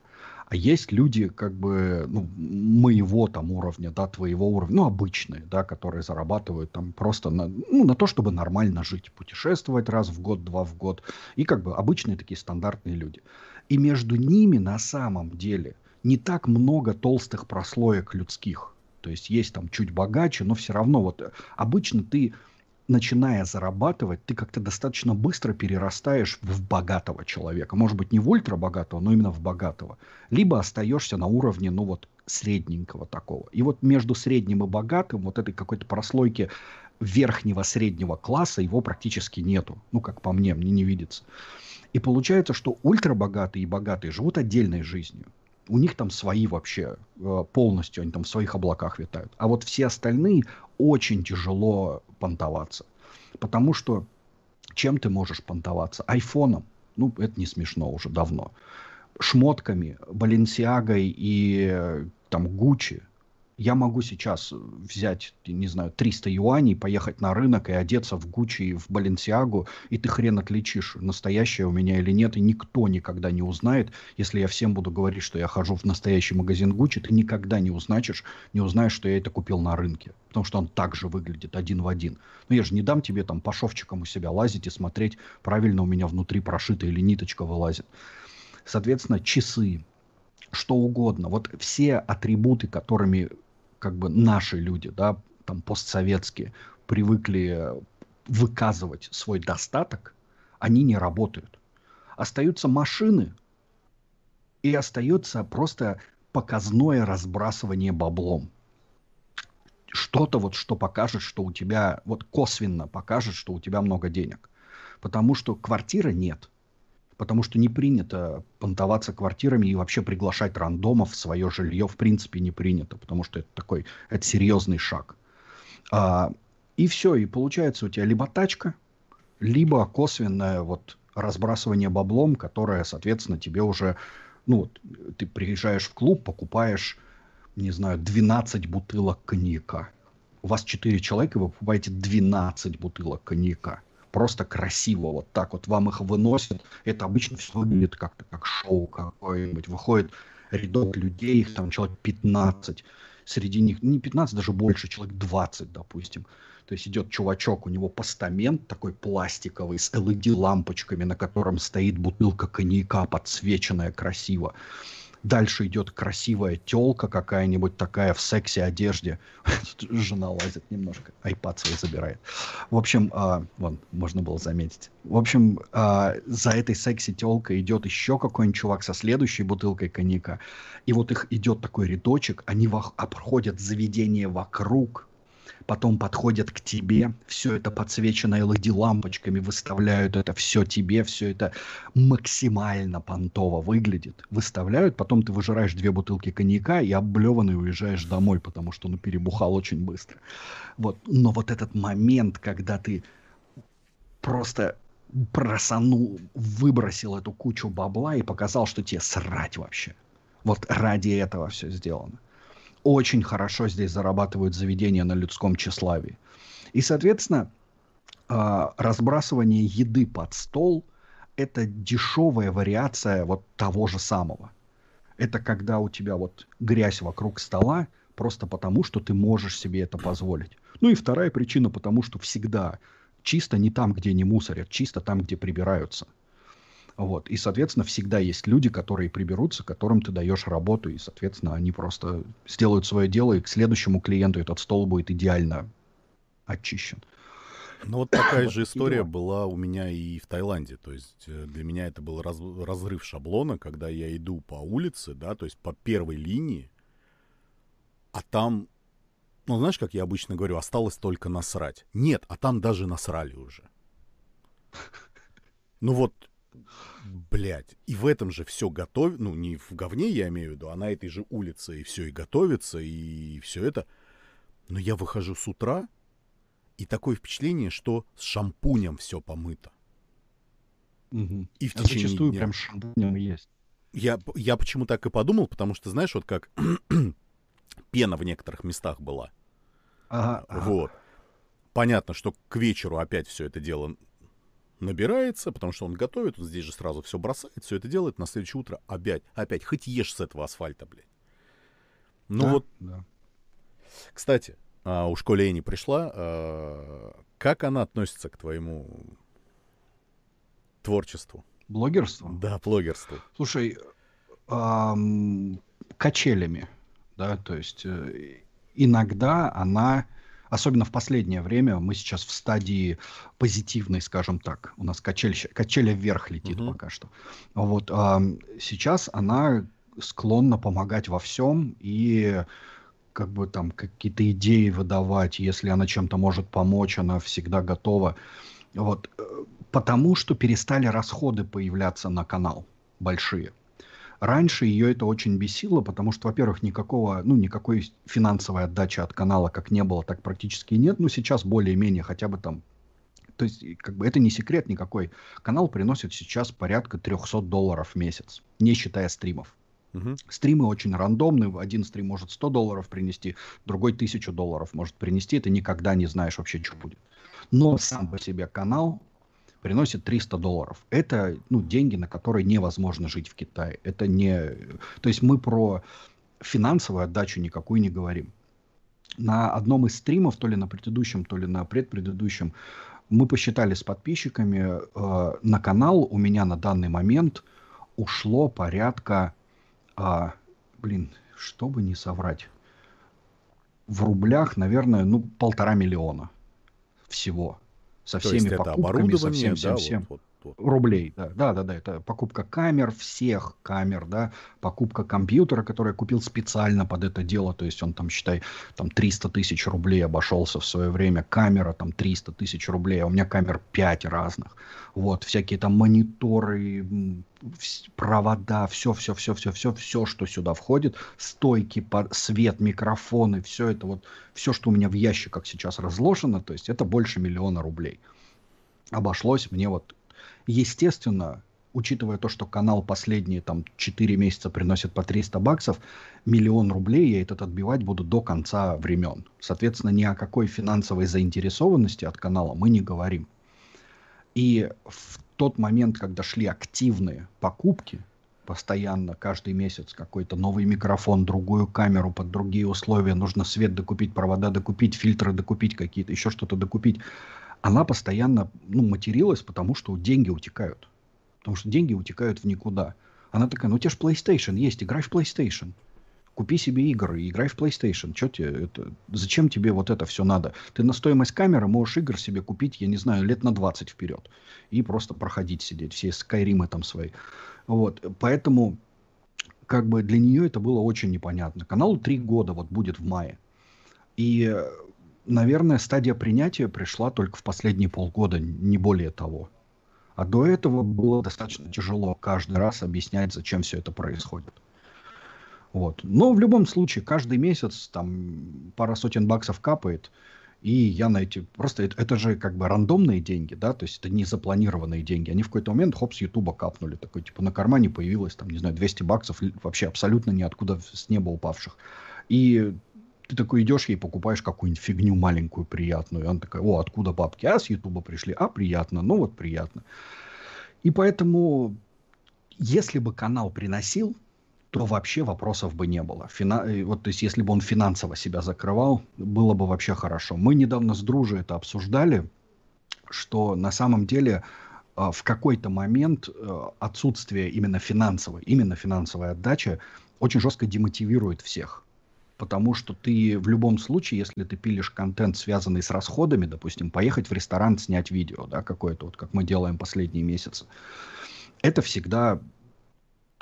А есть люди, как бы, ну, моего там уровня, да, твоего уровня, ну, обычные, да, которые зарабатывают там просто на, ну, на то, чтобы нормально жить, путешествовать раз в год, два в год. И как бы обычные такие стандартные люди. И между ними на самом деле не так много толстых прослоек людских. То есть есть там чуть богаче, но все равно вот обычно ты начиная зарабатывать, ты как-то достаточно быстро перерастаешь в богатого человека. Может быть, не в ультрабогатого, но именно в богатого. Либо остаешься на уровне, ну вот, средненького такого. И вот между средним и богатым вот этой какой-то прослойки верхнего среднего класса его практически нету. Ну, как по мне, мне не видится. И получается, что ультрабогатые и богатые живут отдельной жизнью у них там свои вообще э, полностью, они там в своих облаках витают. А вот все остальные очень тяжело понтоваться. Потому что чем ты можешь понтоваться? Айфоном. Ну, это не смешно уже давно. Шмотками, Баленсиагой и э, там Гуччи я могу сейчас взять, не знаю, 300 юаней, поехать на рынок и одеться в Гуччи и в Баленсиагу, и ты хрен отличишь, настоящее у меня или нет, и никто никогда не узнает, если я всем буду говорить, что я хожу в настоящий магазин Гуччи, ты никогда не узнаешь, не узнаешь, что я это купил на рынке, потому что он так же выглядит, один в один. Но я же не дам тебе там по шовчикам у себя лазить и смотреть, правильно у меня внутри прошито или ниточка вылазит. Соответственно, часы, что угодно. Вот все атрибуты, которыми как бы наши люди, да, там постсоветские, привыкли выказывать свой достаток, они не работают. Остаются машины, и остается просто показное разбрасывание баблом. Что-то вот, что покажет, что у тебя, вот косвенно покажет, что у тебя много денег. Потому что квартиры нет потому что не принято понтоваться квартирами и вообще приглашать рандомов в свое жилье в принципе не принято, потому что это такой, это серьезный шаг. А, и все, и получается у тебя либо тачка, либо косвенное вот разбрасывание баблом, которое, соответственно, тебе уже, ну, вот, ты приезжаешь в клуб, покупаешь, не знаю, 12 бутылок коньяка. У вас 4 человека, вы покупаете 12 бутылок коньяка просто красиво вот так вот вам их выносят. Это обычно все выглядит как-то как шоу какое-нибудь. Выходит рядок людей, их там человек 15. Среди них, не 15, даже больше, человек 20, допустим. То есть идет чувачок, у него постамент такой пластиковый с LED-лампочками, на котором стоит бутылка коньяка, подсвеченная красиво. Дальше идет красивая телка какая-нибудь такая в сексе одежде. Жена лазит немножко, айпад свой забирает. В общем, э, вон, можно было заметить. В общем, э, за этой секси телкой идет еще какой-нибудь чувак со следующей бутылкой коньяка. И вот их идет такой рядочек, они обходят заведение вокруг. Потом подходят к тебе, все это подсвечено LED-лампочками, выставляют это все тебе, все это максимально понтово выглядит. Выставляют, потом ты выжираешь две бутылки коньяка и облеванный уезжаешь домой, потому что ну перебухал очень быстро. Вот. Но вот этот момент, когда ты просто просанул, выбросил эту кучу бабла и показал, что тебе срать вообще. Вот ради этого все сделано очень хорошо здесь зарабатывают заведения на людском тщеславии. И, соответственно, а, разбрасывание еды под стол – это дешевая вариация вот того же самого. Это когда у тебя вот грязь вокруг стола просто потому, что ты можешь себе это позволить. Ну и вторая причина, потому что всегда чисто не там, где не мусорят, чисто там, где прибираются – вот. И, соответственно, всегда есть люди, которые приберутся, которым ты даешь работу, и, соответственно, они просто сделают свое дело, и к следующему клиенту этот стол будет идеально очищен. Ну вот такая же история была у меня и в Таиланде. То есть э, для меня это был раз, разрыв шаблона, когда я иду по улице, да, то есть по первой линии, а там, ну знаешь, как я обычно говорю, осталось только насрать. Нет, а там даже насрали уже. Ну вот Блять. И в этом же все готов... Ну, не в говне я имею в виду, а на этой же улице и все и готовится, и все это. Но я выхожу с утра, и такое впечатление, что с шампунем все помыто. Угу. И в а течение зачастую дня. прям шампунем есть. Я, я почему так и подумал, потому что, знаешь, вот как пена в некоторых местах была. Ага, вот. Ага. Понятно, что к вечеру опять все это дело набирается, потому что он готовит, он здесь же сразу все бросает, все это делает, на следующее утро опять, опять, хоть ешь с этого асфальта, блядь. Ну да, вот, да. кстати, а, у школе не пришла, а, как она относится к твоему творчеству? Блогерству? Да, блогерству. Слушай, эм, качелями, да, то есть э, иногда она особенно в последнее время, мы сейчас в стадии позитивной, скажем так. У нас качель, качеля вверх летит угу. пока что. Вот а, сейчас она склонна помогать во всем и как бы там какие-то идеи выдавать, если она чем-то может помочь, она всегда готова. Вот, э, потому что перестали расходы появляться на канал большие. Раньше ее это очень бесило, потому что, во-первых, никакого, ну, никакой финансовой отдачи от канала как не было, так практически нет. Но сейчас более-менее хотя бы там то есть, как бы это не секрет никакой. Канал приносит сейчас порядка 300 долларов в месяц, не считая стримов. Угу. Стримы очень рандомные. Один стрим может 100 долларов принести, другой 1000 долларов может принести. Это никогда не знаешь вообще, что будет. Но сам по себе канал приносит 300 долларов. Это ну, деньги, на которые невозможно жить в Китае. Это не... То есть мы про финансовую отдачу никакую не говорим. На одном из стримов, то ли на предыдущем, то ли на предпредыдущем, мы посчитали с подписчиками, э, на канал у меня на данный момент ушло порядка, э, блин, чтобы не соврать, в рублях, наверное, ну, полтора миллиона всего со всеми покупками, со всем, да, всем. Вот, вот, вот. Рублей, да, да, да, да, это покупка камер, всех камер, да, покупка компьютера, который я купил специально под это дело, то есть он там, считай, там 300 тысяч рублей обошелся в свое время, камера там 300 тысяч рублей, а у меня камер 5 разных, вот, всякие там мониторы, провода, все, все, все, все, все, все, что сюда входит, стойки, свет, микрофоны, все это вот, все, что у меня в ящиках сейчас разложено, то есть это больше миллиона рублей. Обошлось мне вот Естественно, учитывая то, что канал последние там 4 месяца приносит по 300 баксов, миллион рублей я этот отбивать буду до конца времен. Соответственно, ни о какой финансовой заинтересованности от канала мы не говорим. И в тот момент, когда шли активные покупки, постоянно, каждый месяц какой-то новый микрофон, другую камеру под другие условия, нужно свет докупить, провода докупить, фильтры докупить какие-то, еще что-то докупить она постоянно ну, материлась, потому что деньги утекают. Потому что деньги утекают в никуда. Она такая, ну у тебя же PlayStation есть, играй в PlayStation. Купи себе игры, играй в PlayStation. Что тебе это? Зачем тебе вот это все надо? Ты на стоимость камеры можешь игр себе купить, я не знаю, лет на 20 вперед. И просто проходить сидеть. Все скайримы там свои. Вот. Поэтому как бы для нее это было очень непонятно. Каналу три года вот будет в мае. И наверное, стадия принятия пришла только в последние полгода, не более того. А до этого было достаточно тяжело каждый раз объяснять, зачем все это происходит. Вот. Но в любом случае, каждый месяц там пара сотен баксов капает, и я на эти... Просто это, это же как бы рандомные деньги, да, то есть это не запланированные деньги. Они в какой-то момент, хоп, с Ютуба капнули. Такой, типа, на кармане появилось, там, не знаю, 200 баксов, вообще абсолютно ниоткуда с неба упавших. И ты такой идешь ей покупаешь какую-нибудь фигню маленькую, приятную. И она такая, о, откуда бабки? А, с Ютуба пришли. А, приятно. Ну, вот приятно. И поэтому, если бы канал приносил, то вообще вопросов бы не было. Фина... Э, вот, то есть, если бы он финансово себя закрывал, было бы вообще хорошо. Мы недавно с Дружей это обсуждали, что на самом деле а, в какой-то момент э, отсутствие именно финансовой, именно финансовой отдачи очень жестко демотивирует всех потому что ты в любом случае, если ты пилишь контент, связанный с расходами, допустим, поехать в ресторан, снять видео, да, какое-то, вот как мы делаем последние месяцы, это всегда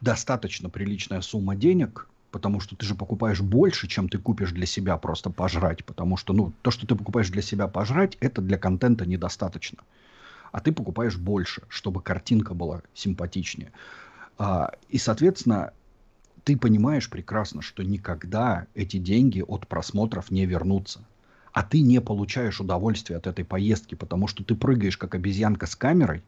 достаточно приличная сумма денег, потому что ты же покупаешь больше, чем ты купишь для себя просто пожрать, потому что, ну, то, что ты покупаешь для себя пожрать, это для контента недостаточно. А ты покупаешь больше, чтобы картинка была симпатичнее. А, и, соответственно, ты понимаешь прекрасно, что никогда эти деньги от просмотров не вернутся. А ты не получаешь удовольствия от этой поездки, потому что ты прыгаешь как обезьянка с камерой,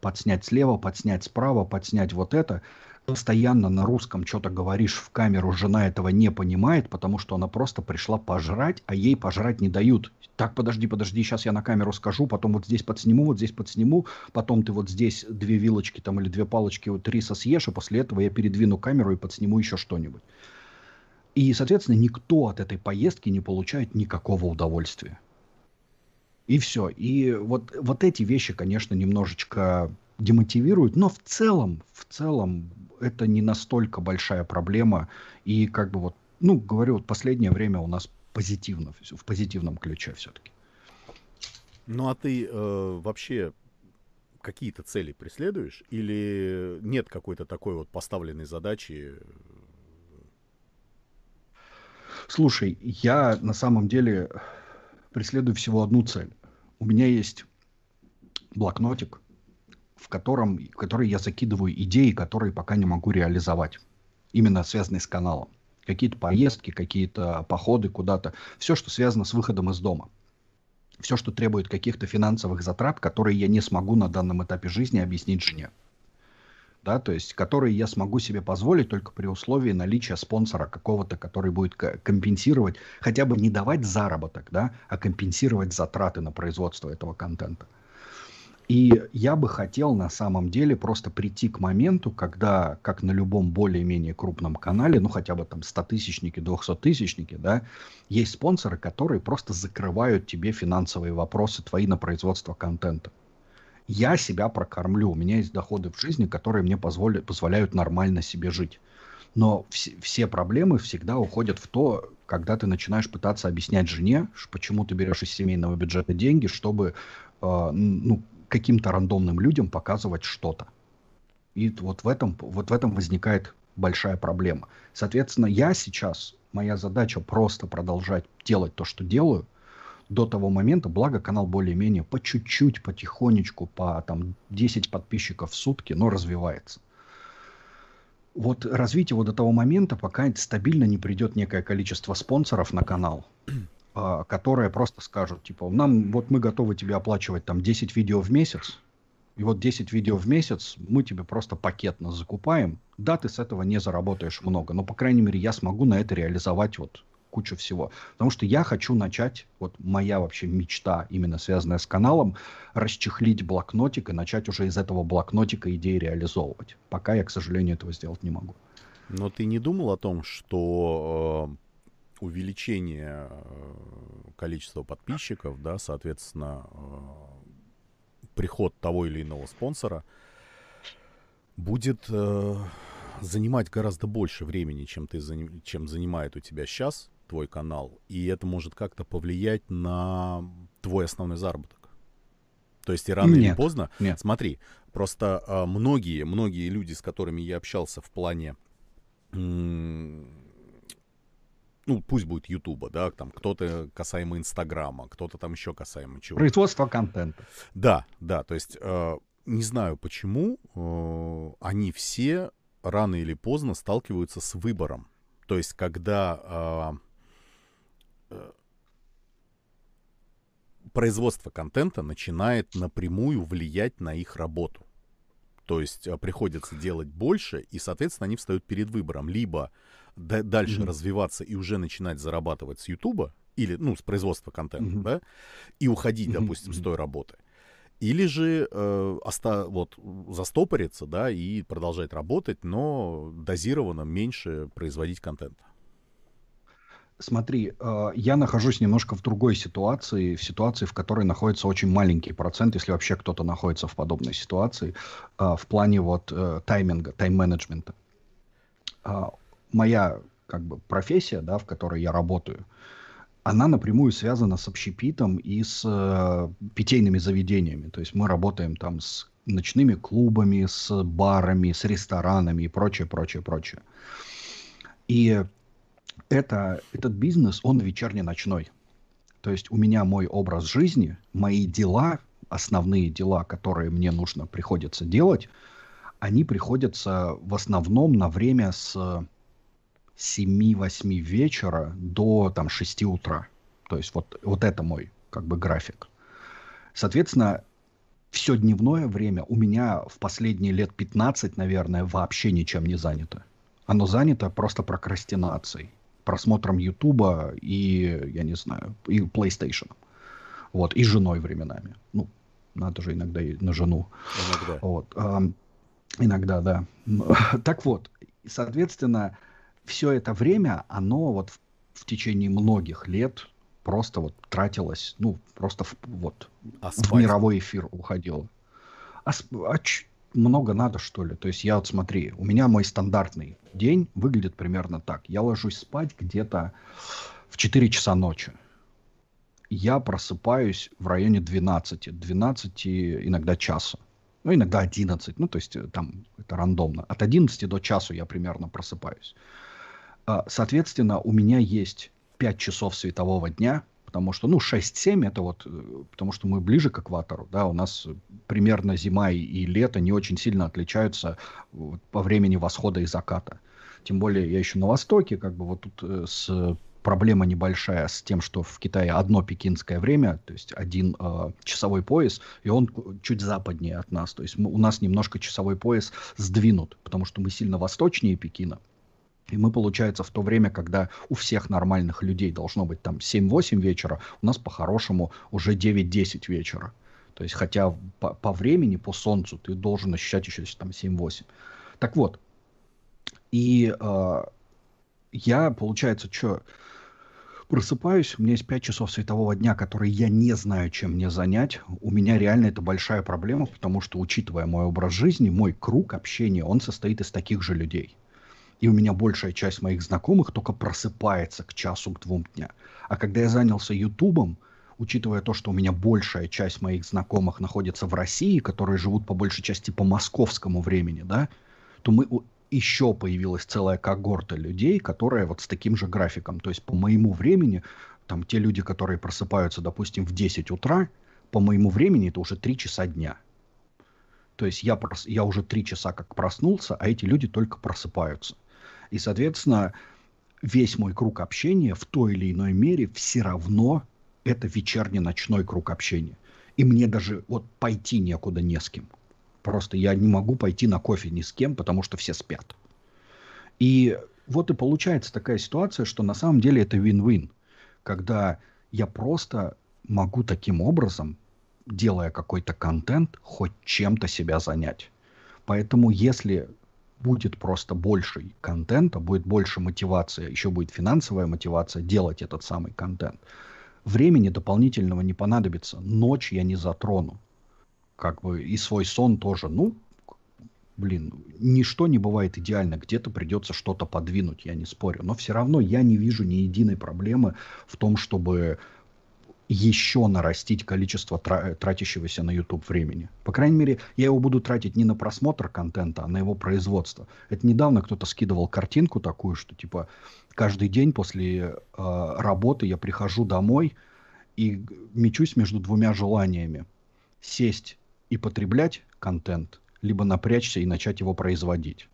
подснять слева, подснять справа, подснять вот это, постоянно на русском что-то говоришь в камеру, жена этого не понимает, потому что она просто пришла пожрать, а ей пожрать не дают. Так, подожди, подожди, сейчас я на камеру скажу, потом вот здесь подсниму, вот здесь подсниму, потом ты вот здесь две вилочки там или две палочки вот риса съешь, а после этого я передвину камеру и подсниму еще что-нибудь. И, соответственно, никто от этой поездки не получает никакого удовольствия. И все. И вот, вот эти вещи, конечно, немножечко демотивируют, но в целом, в целом это не настолько большая проблема. И как бы вот, ну, говорю, вот последнее время у нас позитивно, в позитивном ключе все-таки. Ну, а ты э, вообще какие-то цели преследуешь? Или нет какой-то такой вот поставленной задачи? Слушай, я на самом деле преследую всего одну цель. У меня есть блокнотик, в, котором, в который я закидываю идеи, которые пока не могу реализовать. Именно связанные с каналом. Какие-то поездки, какие-то походы куда-то. Все, что связано с выходом из дома. Все, что требует каких-то финансовых затрат, которые я не смогу на данном этапе жизни объяснить жене. Да, то есть, которые я смогу себе позволить только при условии наличия спонсора какого-то, который будет компенсировать, хотя бы не давать заработок, да, а компенсировать затраты на производство этого контента. И я бы хотел на самом деле просто прийти к моменту, когда, как на любом более-менее крупном канале, ну хотя бы там 100-тысячники, 200-тысячники, да, есть спонсоры, которые просто закрывают тебе финансовые вопросы твои на производство контента. Я себя прокормлю, у меня есть доходы в жизни, которые мне позволяют, позволяют нормально себе жить. Но вс- все проблемы всегда уходят в то, когда ты начинаешь пытаться объяснять жене, почему ты берешь из семейного бюджета деньги, чтобы э, ну, каким-то рандомным людям показывать что-то. И вот в этом, вот в этом возникает большая проблема. Соответственно, я сейчас, моя задача просто продолжать делать то, что делаю, до того момента, благо канал более-менее по чуть-чуть, потихонечку, по там 10 подписчиков в сутки, но развивается. Вот развить его до того момента, пока стабильно не придет некое количество спонсоров на канал, которые просто скажут, типа, нам вот мы готовы тебе оплачивать там 10 видео в месяц, и вот 10 видео в месяц мы тебе просто пакетно закупаем. Да, ты с этого не заработаешь много, но, по крайней мере, я смогу на это реализовать вот кучу всего. Потому что я хочу начать, вот моя вообще мечта, именно связанная с каналом, расчехлить блокнотик и начать уже из этого блокнотика идеи реализовывать. Пока я, к сожалению, этого сделать не могу. Но ты не думал о том, что э, увеличение э, количества подписчиков, да, соответственно, э, приход того или иного спонсора будет э, занимать гораздо больше времени, чем ты чем занимает у тебя сейчас твой канал, и это может как-то повлиять на твой основной заработок. То есть и рано нет, или поздно, нет. смотри, просто многие многие люди, с которыми я общался в плане ну, пусть будет Ютуба, да, там кто-то касаемо Инстаграма, кто-то там еще касаемо чего. Производство контента. Да, да, то есть э, не знаю почему, э, они все рано или поздно сталкиваются с выбором. То есть когда э, э, производство контента начинает напрямую влиять на их работу. То есть э, приходится делать больше, и, соответственно, они встают перед выбором. Либо дальше mm-hmm. развиваться и уже начинать зарабатывать с Ютуба, или, ну, с производства контента, mm-hmm. да, и уходить, mm-hmm. допустим, с той работы. Или же э, оста- вот, застопориться, да, и продолжать работать, но дозированно меньше производить контента. Смотри, э, я нахожусь немножко в другой ситуации, в ситуации, в которой находится очень маленький процент, если вообще кто-то находится в подобной ситуации, э, в плане вот э, тайминга, тайм-менеджмента. Моя как бы профессия, да, в которой я работаю, она напрямую связана с общепитом и с э, питейными заведениями. То есть мы работаем там с ночными клубами, с барами, с ресторанами и прочее, прочее, прочее. И это, этот бизнес, он вечерне-ночной. То есть у меня мой образ жизни, мои дела, основные дела, которые мне нужно приходится делать, они приходятся в основном на время с 7-8 вечера до там 6 утра. То есть вот, вот это мой как бы график. Соответственно, все дневное время у меня в последние лет 15, наверное, вообще ничем не занято. Оно занято просто прокрастинацией, просмотром Ютуба и, я не знаю, и PlayStation. Вот, и женой временами. Ну, надо же иногда и на жену. Иногда. Вот, э, иногда, да. Так вот, соответственно, все это время, оно вот в, в течение многих лет просто вот тратилось, ну, просто в, вот а в мировой эфир уходило. А, а ч, много надо, что ли? То есть я вот смотри, у меня мой стандартный день выглядит примерно так. Я ложусь спать где-то в 4 часа ночи. Я просыпаюсь в районе 12, 12 иногда часа. Ну, иногда 11, ну, то есть э, там это рандомно. От 11 до часу я примерно просыпаюсь. А, соответственно, у меня есть 5 часов светового дня, потому что, ну, 6-7 это вот, э, потому что мы ближе к экватору, да, у нас примерно зима и, и лето не очень сильно отличаются по времени восхода и заката. Тем более я еще на востоке, как бы вот тут э, с проблема небольшая с тем, что в Китае одно пекинское время, то есть один э, часовой пояс, и он чуть западнее от нас. То есть мы, у нас немножко часовой пояс сдвинут, потому что мы сильно восточнее Пекина. И мы, получается, в то время, когда у всех нормальных людей должно быть там 7-8 вечера, у нас по-хорошему уже 9-10 вечера. То есть, хотя по, по времени, по солнцу ты должен ощущать еще там 7-8. Так вот, и э, я, получается, что просыпаюсь, у меня есть 5 часов светового дня, которые я не знаю, чем мне занять. У меня реально это большая проблема, потому что, учитывая мой образ жизни, мой круг общения, он состоит из таких же людей – и у меня большая часть моих знакомых только просыпается к часу, к двум дня. А когда я занялся Ютубом, учитывая то, что у меня большая часть моих знакомых находится в России, которые живут по большей части по московскому времени, да, то мы еще появилась целая когорта людей, которые вот с таким же графиком. То есть по моему времени, там те люди, которые просыпаются, допустим, в 10 утра, по моему времени это уже 3 часа дня. То есть я, прос, я уже 3 часа как проснулся, а эти люди только просыпаются. И, соответственно, весь мой круг общения в той или иной мере все равно это вечерний-ночной круг общения. И мне даже вот пойти некуда не с кем. Просто я не могу пойти на кофе ни с кем, потому что все спят. И вот и получается такая ситуация, что на самом деле это win-win. Когда я просто могу таким образом, делая какой-то контент, хоть чем-то себя занять. Поэтому если будет просто больше контента, будет больше мотивации, еще будет финансовая мотивация делать этот самый контент. Времени дополнительного не понадобится. Ночь я не затрону. Как бы и свой сон тоже. Ну, блин, ничто не бывает идеально. Где-то придется что-то подвинуть, я не спорю. Но все равно я не вижу ни единой проблемы в том, чтобы еще нарастить количество тратящегося на YouTube времени. По крайней мере, я его буду тратить не на просмотр контента, а на его производство. Это недавно кто-то скидывал картинку такую, что типа каждый день после э, работы я прихожу домой и мечусь между двумя желаниями. Сесть и потреблять контент, либо напрячься и начать его производить.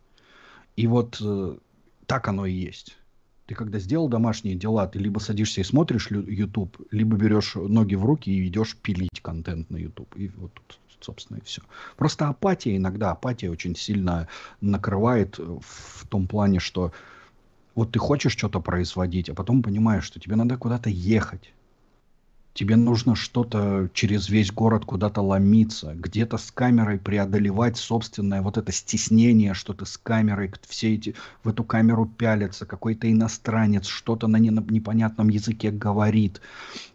И вот э, так оно и есть. Ты когда сделал домашние дела, ты либо садишься и смотришь YouTube, либо берешь ноги в руки и идешь пилить контент на YouTube. И вот тут, собственно, и все. Просто апатия иногда, апатия очень сильно накрывает в том плане, что вот ты хочешь что-то производить, а потом понимаешь, что тебе надо куда-то ехать тебе нужно что-то через весь город куда-то ломиться, где-то с камерой преодолевать собственное вот это стеснение, что ты с камерой, все эти в эту камеру пялятся, какой-то иностранец что-то на непонятном языке говорит.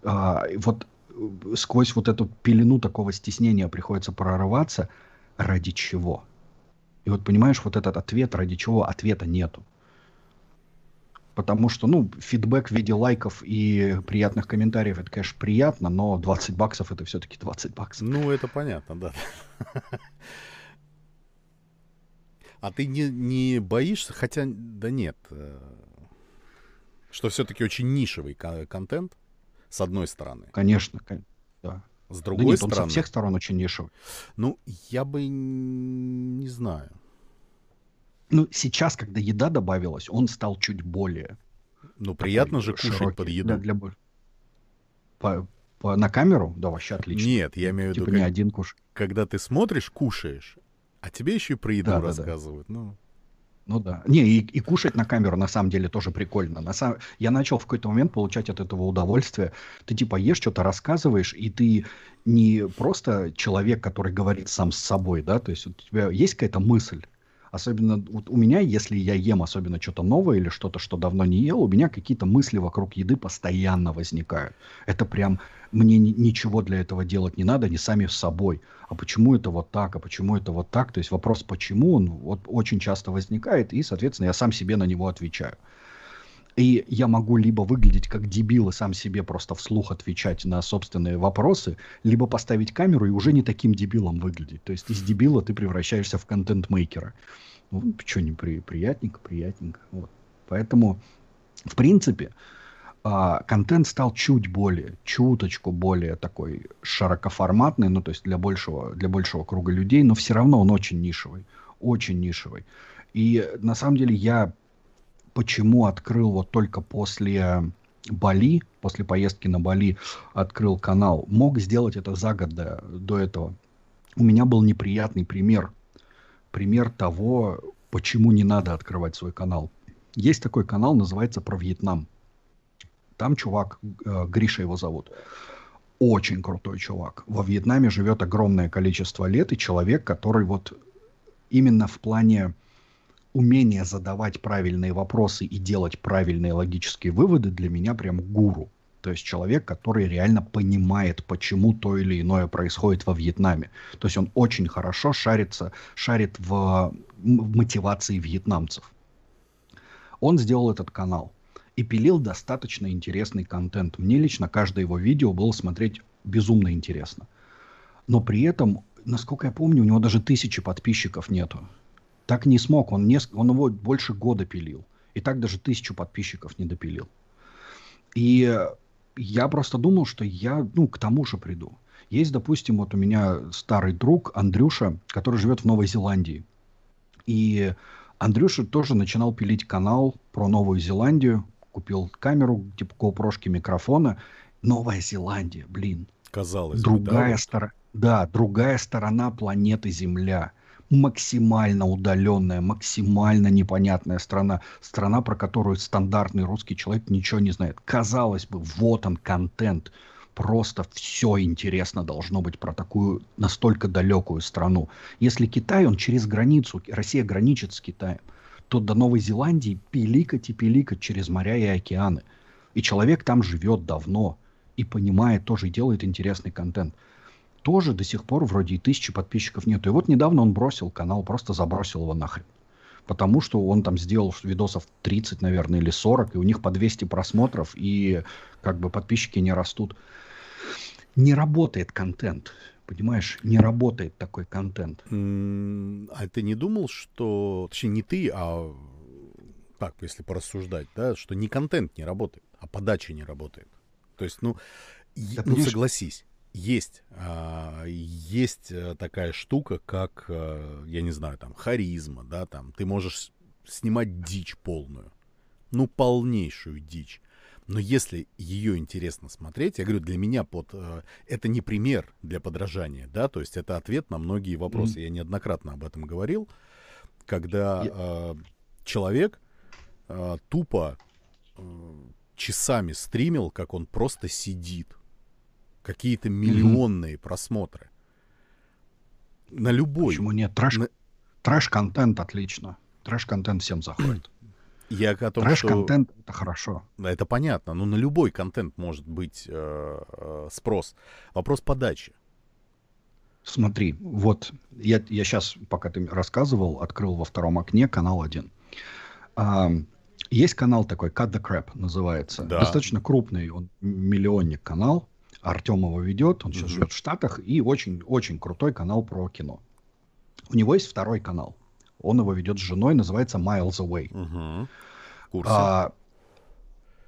А, вот э, сквозь вот эту пелену такого стеснения приходится прорываться. Ради чего? И вот понимаешь, вот этот ответ, ради чего ответа нету потому что, ну, фидбэк в виде лайков и приятных комментариев, это, конечно, приятно, но 20 баксов это все-таки 20 баксов. Ну, это понятно, да. А ты не, не боишься, хотя, да нет, э, что все-таки очень нишевый контент, с одной стороны. Конечно, да. С другой да нет, стороны. Он со всех сторон очень нишевый. Ну, я бы не знаю ну, сейчас, когда еда добавилась, он стал чуть более... Ну, приятно же кушать широкий. под еду. Да, для... по, по, на камеру? Да, вообще отлично. Нет, я имею в виду... Типа не один куш. Когда ты смотришь, кушаешь, а тебе еще и про еду да, рассказывают. Да, да. Ну... Ну да. Не, и, и кушать на камеру на самом деле тоже прикольно. На сам... Я начал в какой-то момент получать от этого удовольствие. Ты типа ешь, что-то рассказываешь, и ты не просто человек, который говорит сам с собой, да, то есть у тебя есть какая-то мысль, Особенно вот у меня, если я ем особенно что-то новое или что-то, что давно не ел, у меня какие-то мысли вокруг еды постоянно возникают. Это прям мне ничего для этого делать не надо, они сами с собой. А почему это вот так, а почему это вот так? То есть вопрос почему, он вот очень часто возникает, и, соответственно, я сам себе на него отвечаю. И я могу либо выглядеть как дебил и сам себе просто вслух отвечать на собственные вопросы, либо поставить камеру и уже не таким дебилом выглядеть. То есть из дебила ты превращаешься в контент-мейкера. Ну, что не при, приятненько, приятненько. Вот. Поэтому, в принципе, а, контент стал чуть более, чуточку более такой широкоформатный, ну, то есть для большего, для большего круга людей, но все равно он очень нишевый, очень нишевый. И на самом деле я почему открыл вот только после Бали, после поездки на Бали открыл канал. Мог сделать это за год до, до этого. У меня был неприятный пример. Пример того, почему не надо открывать свой канал. Есть такой канал, называется «Про Вьетнам». Там чувак, э, Гриша его зовут, очень крутой чувак. Во Вьетнаме живет огромное количество лет, и человек, который вот именно в плане умение задавать правильные вопросы и делать правильные логические выводы для меня прям гуру. То есть человек, который реально понимает, почему то или иное происходит во Вьетнаме. То есть он очень хорошо шарится, шарит в, в мотивации вьетнамцев. Он сделал этот канал и пилил достаточно интересный контент. Мне лично каждое его видео было смотреть безумно интересно. Но при этом, насколько я помню, у него даже тысячи подписчиков нету. Так не смог, он, не, он его больше года пилил. И так даже тысячу подписчиков не допилил. И я просто думал, что я, ну, к тому же приду. Есть, допустим, вот у меня старый друг Андрюша, который живет в Новой Зеландии. И Андрюша тоже начинал пилить канал про Новую Зеландию. Купил камеру, типа GoPro микрофона. Новая Зеландия, блин. Казалось другая бы, да? Стор... Да, другая сторона планеты Земля максимально удаленная, максимально непонятная страна. Страна, про которую стандартный русский человек ничего не знает. Казалось бы, вот он контент. Просто все интересно должно быть про такую настолько далекую страну. Если Китай, он через границу, Россия граничит с Китаем, то до Новой Зеландии пиликать и пиликать через моря и океаны. И человек там живет давно и понимает тоже, и делает интересный контент тоже до сих пор вроде и тысячи подписчиков нету. И вот недавно он бросил канал, просто забросил его нахрен. Потому что он там сделал видосов 30, наверное, или 40, и у них по 200 просмотров, и как бы подписчики не растут. Не работает контент. Понимаешь, не работает такой контент. А ты не думал, что... Точнее, не ты, а так, если порассуждать, да, что не контент не работает, а подача не работает. То есть, ну, да, ну согласись, есть, а, есть э, такая штука, как, а, я не знаю, там, харизма, да, там, ты можешь снимать дичь полную, ну, полнейшую дичь. Но если ее интересно смотреть, я говорю, для меня под э, это не пример для подражания, да, то есть это ответ на многие вопросы. Mm-hmm. Я неоднократно об этом говорил, когда э, человек э, тупо э, часами стримил, как он просто сидит, какие-то миллионные mm-hmm. просмотры на любой. Почему нет? Трэш, на... трэш-контент отлично. Трэш-контент всем заходит. Я о том, Трэш-контент что... — это хорошо. Да, это понятно. Но на любой контент может быть э, э, спрос. Вопрос подачи. Смотри, вот я, я сейчас, пока ты рассказывал, открыл во втором окне канал один. А, есть канал такой, Cut the Crap называется. Да. Достаточно крупный, он миллионник канал. Артем его ведет, он сейчас mm живет в Штатах, и очень-очень крутой канал про кино. У него есть второй канал. Он его ведет с женой, называется Miles Away. Угу. А,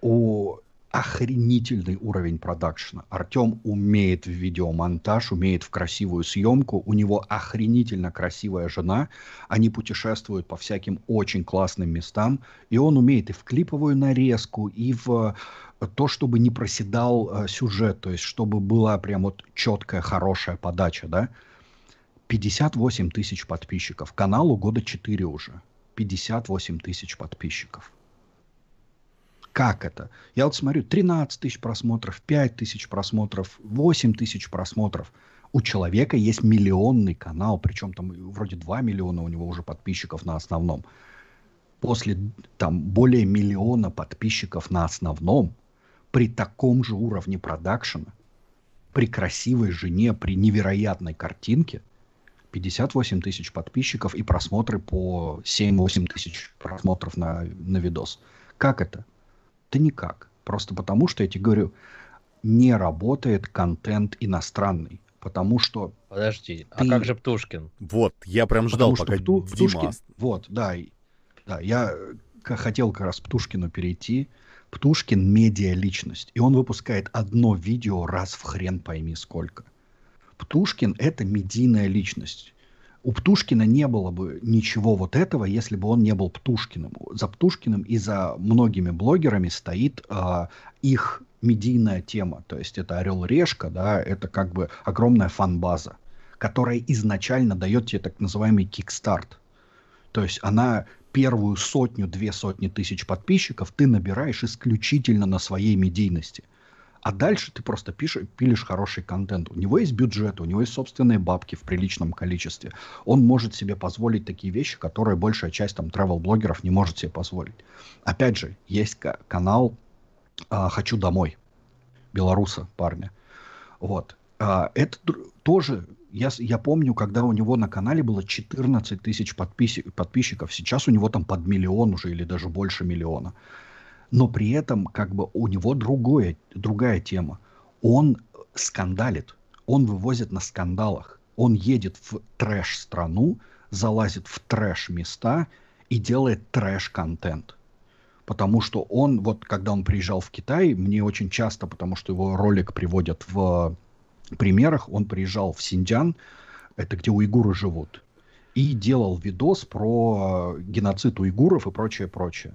у охренительный уровень продакшена. Артем умеет в видеомонтаж, умеет в красивую съемку. У него охренительно красивая жена. Они путешествуют по всяким очень классным местам. И он умеет и в клиповую нарезку, и в то, чтобы не проседал э, сюжет. То есть, чтобы была прям вот четкая, хорошая подача, да. 58 тысяч подписчиков. Каналу года 4 уже. 58 тысяч подписчиков. Как это? Я вот смотрю, 13 тысяч просмотров, 5 тысяч просмотров, 8 тысяч просмотров. У человека есть миллионный канал, причем там вроде 2 миллиона у него уже подписчиков на основном. После там более миллиона подписчиков на основном, при таком же уровне продакшена, при красивой жене, при невероятной картинке – 58 тысяч подписчиков и просмотры по 7-8 тысяч просмотров на, на видос. Как это? Да никак. Просто потому, что я тебе говорю, не работает контент иностранный. Потому что... Подожди, а ты... а как же Птушкин? Вот, я прям ждал, потому пока Пту... Дима... Птушкин... Вот, да, да, я хотел как раз Птушкину перейти. Птушкин медиа-личность. И он выпускает одно видео раз в хрен пойми сколько. Птушкин – это медийная личность. У Птушкина не было бы ничего вот этого, если бы он не был Птушкиным. За Птушкиным и за многими блогерами стоит э, их медийная тема. То есть это Орел Решка, да, это как бы огромная фан-база, которая изначально дает тебе так называемый кикстарт. То есть она первую сотню, две сотни тысяч подписчиков ты набираешь исключительно на своей медийности. А дальше ты просто пишешь, пилишь хороший контент. У него есть бюджет, у него есть собственные бабки в приличном количестве. Он может себе позволить такие вещи, которые большая часть там travel-блогеров не может себе позволить. Опять же, есть канал а, «Хочу домой» белоруса парня. Вот. А, это тоже, я, я помню, когда у него на канале было 14 тысяч подписчиков, сейчас у него там под миллион уже или даже больше миллиона но при этом как бы у него другое, другая тема. Он скандалит, он вывозит на скандалах, он едет в трэш-страну, залазит в трэш-места и делает трэш-контент. Потому что он, вот когда он приезжал в Китай, мне очень часто, потому что его ролик приводят в примерах, он приезжал в Синьцзян, это где уйгуры живут, и делал видос про геноцид уйгуров и прочее, прочее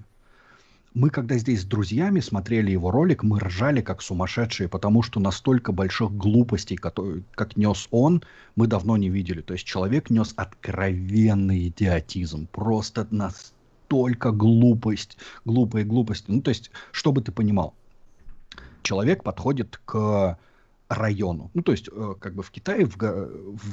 мы когда здесь с друзьями смотрели его ролик, мы ржали как сумасшедшие, потому что настолько больших глупостей, которые, как нес он, мы давно не видели. То есть человек нес откровенный идиотизм, просто настолько глупость, глупые глупости. Ну, то есть, чтобы ты понимал, человек подходит к району. Ну, то есть, э, как бы в Китае, в,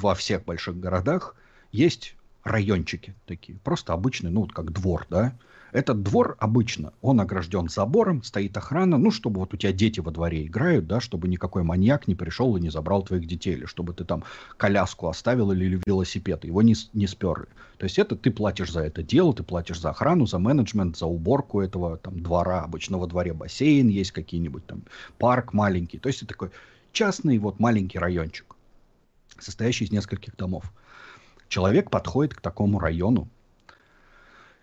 во всех больших городах есть райончики такие, просто обычный, ну, вот как двор, да, этот двор обычно, он огражден забором, стоит охрана, ну, чтобы вот у тебя дети во дворе играют, да, чтобы никакой маньяк не пришел и не забрал твоих детей, или чтобы ты там коляску оставил или велосипед, его не, не сперли. То есть это ты платишь за это дело, ты платишь за охрану, за менеджмент, за уборку этого там двора. Обычно во дворе бассейн есть какие-нибудь там, парк маленький. То есть это такой частный вот маленький райончик, состоящий из нескольких домов. Человек подходит к такому району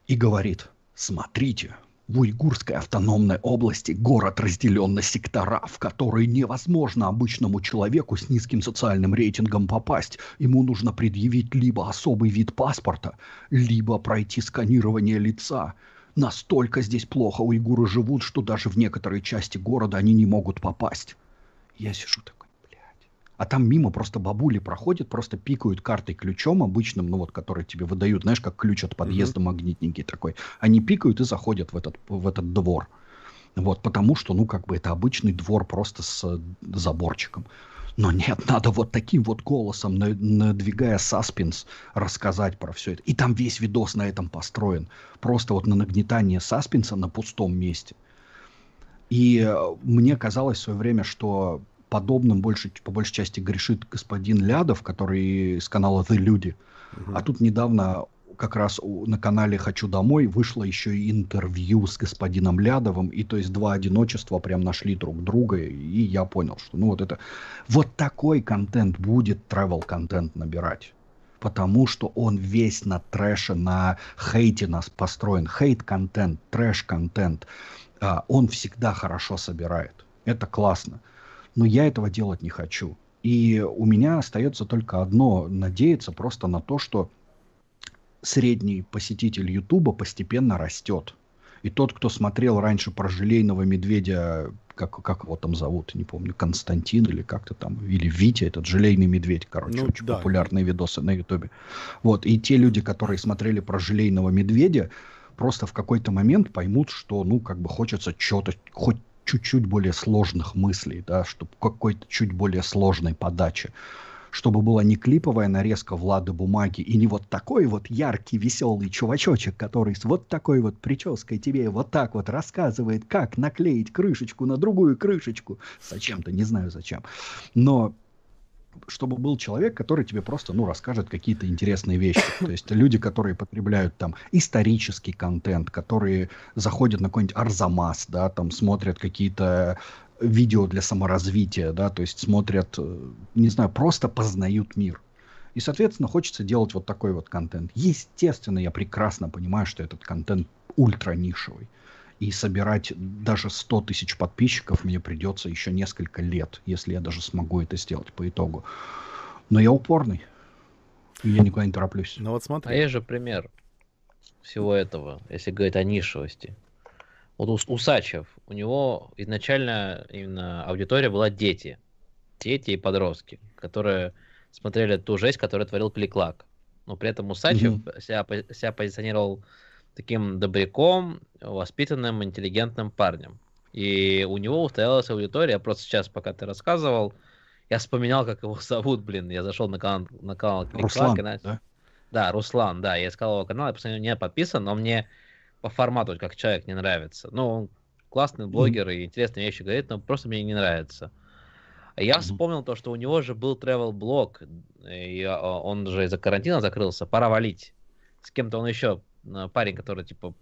и говорит, смотрите, в Уйгурской автономной области город разделен на сектора, в которые невозможно обычному человеку с низким социальным рейтингом попасть. Ему нужно предъявить либо особый вид паспорта, либо пройти сканирование лица. Настолько здесь плохо уйгуры живут, что даже в некоторые части города они не могут попасть. Я сижу такой а там мимо просто бабули проходят, просто пикают картой ключом обычным, ну вот, который тебе выдают, знаешь, как ключ от подъезда mm-hmm. магнитненький такой. Они пикают и заходят в этот, в этот двор. Вот, потому что, ну, как бы это обычный двор просто с э, заборчиком. Но нет, надо вот таким вот голосом, надвигая саспенс, рассказать про все это. И там весь видос на этом построен. Просто вот на нагнетание саспенса на пустом месте. И э, мне казалось в свое время, что подобным больше, по большей части грешит господин Лядов, который из канала The Люди. Угу. А тут недавно как раз на канале «Хочу домой» вышло еще и интервью с господином Лядовым, и то есть два одиночества прям нашли друг друга, и я понял, что ну вот это... Вот такой контент будет travel контент набирать. Потому что он весь на трэше, на хейте нас построен. Хейт-контент, трэш-контент. А, он всегда хорошо собирает. Это классно но я этого делать не хочу. И у меня остается только одно – надеяться просто на то, что средний посетитель Ютуба постепенно растет. И тот, кто смотрел раньше про желейного медведя, как, как его там зовут, не помню, Константин или как-то там, или Витя, этот желейный медведь, короче, ну, очень да. популярные видосы на Ютубе. Вот, и те люди, которые смотрели про желейного медведя, просто в какой-то момент поймут, что, ну, как бы хочется что-то, хоть чуть-чуть более сложных мыслей, да, чтобы какой-то чуть более сложной подачи чтобы была не клиповая нарезка Влады Бумаги и не вот такой вот яркий, веселый чувачочек, который с вот такой вот прической тебе вот так вот рассказывает, как наклеить крышечку на другую крышечку. Зачем-то, не знаю зачем. Но чтобы был человек, который тебе просто, ну, расскажет какие-то интересные вещи. То есть люди, которые потребляют там исторический контент, которые заходят на какой-нибудь Арзамас, да, там смотрят какие-то видео для саморазвития, да, то есть смотрят, э, не знаю, просто познают мир. И, соответственно, хочется делать вот такой вот контент. Естественно, я прекрасно понимаю, что этот контент ультра нишевый и собирать даже 100 тысяч подписчиков мне придется еще несколько лет, если я даже смогу это сделать по итогу. Но я упорный. Я никуда не тороплюсь. Ну вот смотри. А есть же пример всего этого, если говорить о нишевости. Вот у Усачев, у него изначально именно аудитория была дети. Дети и подростки, которые смотрели ту жесть, которую творил Кликлак. Но при этом Усачев mm-hmm. себя, себя позиционировал таким добряком, воспитанным, интеллигентным парнем. И у него устоялась аудитория. Просто сейчас, пока ты рассказывал, я вспоминал, как его зовут, блин. Я зашел на канал, на канал Руслан, и, да? Да, Руслан, да. Я искал его канал, я просто не подписан, но мне по формату, как человек, не нравится. Ну, он классный блогер mm-hmm. и интересные вещи говорит, но просто мне не нравится. Я mm-hmm. вспомнил то, что у него же был travel блог, и а, он же из-за карантина закрылся, пора валить. С кем-то он еще парень, который типа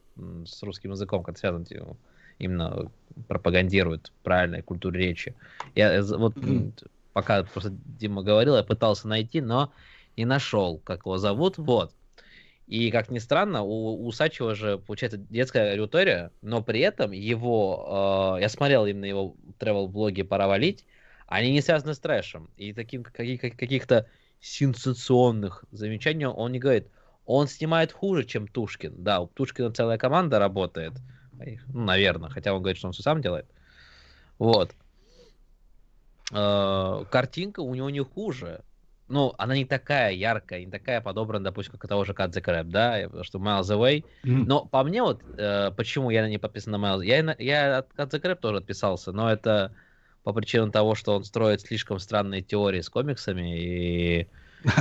с русским языком как связан, типа, именно пропагандирует правильную культуру речи. Я э, вот mm. пока просто Дима говорил, я пытался найти, но не нашел, как его зовут. Вот. И, как ни странно, у, у Сачева же, получается, детская аудитория, но при этом его... Э, я смотрел именно его travel-блоги «Пора валить», они не связаны с трэшем. И таким каких- каких-то сенсационных замечаний он не говорит – он снимает хуже, чем Тушкин. Да, у Тушкина целая команда работает. Ну, наверное, хотя он говорит, что он все сам делает. Вот. Э, картинка у него не хуже. Ну, она не такая яркая, не такая подобрана, допустим, как того же the Crab, да, потому что Miles Away. Но по мне вот, э, почему я не подписан на Miles, я, я от the Crab тоже отписался, но это по причинам того, что он строит слишком странные теории с комиксами, и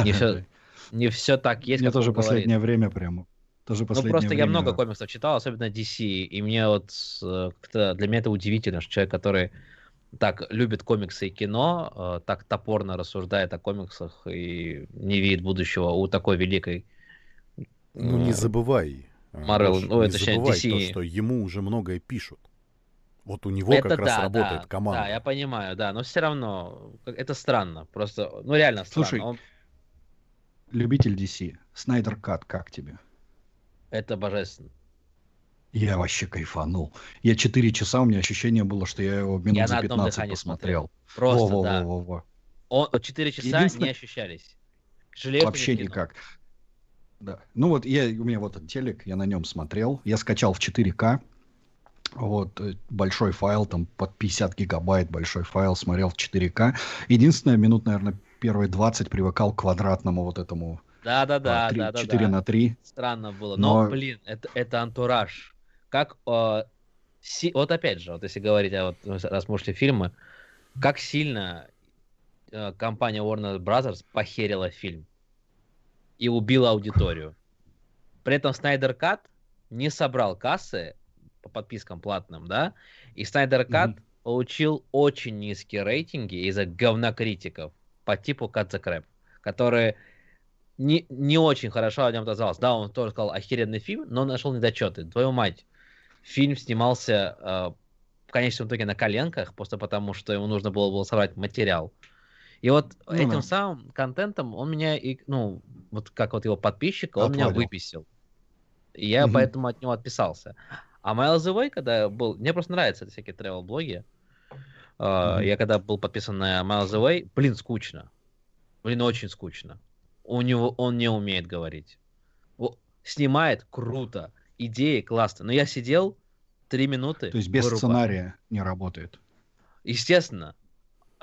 не все, не все так есть. Мне тоже последнее время прямо. Тоже ну просто время... я много комиксов читал, особенно DC, и мне вот э, как-то для меня это удивительно, что человек, который так любит комиксы и кино, э, так топорно рассуждает о комиксах и не видит будущего у такой великой. Ну не забывай. Марвел, ну это забывай DC. то, что ему уже многое пишут. Вот у него Это как раз да, работает да, команда. да, я понимаю, да, но все равно это странно, просто, ну реально странно. Слушай, Он- Любитель DC. Снайдер Кат, как тебе? это божественно. Я вообще кайфанул. Я 4 часа, у меня ощущение было, что я его минут Я за на одном 15 дыхании посмотрел. Просто, да. Во-во-во-во-во. Он, 4 часа Единственное- не ощущались. Жалею, Вообще никак. Да. Ну вот я, у меня вот этот телек, я на нем смотрел. Я скачал в 4К. Вот, э, большой файл, там под 50 гигабайт большой файл, смотрел в 4К. Единственное, минут, наверное, первые 20 привыкал к квадратному вот этому Да, да, да, три- да, да, 4 да. на 3. Странно было. Но, Но- блин, это, это антураж. Как, э, си- вот опять же, вот если говорить, а вот мы рассмотрели фильмы, как сильно э, компания Warner Brothers похерила фильм и убила аудиторию. При этом Снайдер Кат не собрал кассы по подпискам платным, да, и Снайдер Кат Мгм. получил очень низкие рейтинги из-за говнокритиков по типу Cut the Crap, которые не, не очень хорошо о нем отозвался. Да, он тоже сказал охеренный фильм, но нашел недочеты. Твою мать. Фильм снимался э, в конечном итоге на коленках, просто потому что ему нужно было, было собрать материал. И вот Ну этим да. самым контентом он меня, и, ну, вот как вот его подписчика, он меня выписил. И я Мгм. поэтому от него отписался. А Miles Away, когда был... Мне просто нравятся всякие travel-блоги. Мгм. Я когда был подписан на Miles Away, блин, скучно. Блин, очень скучно. У него он не умеет говорить. Во- Снимает круто. Идеи классно. Но я сидел три минуты. То есть без вырубал. сценария не работает. Естественно.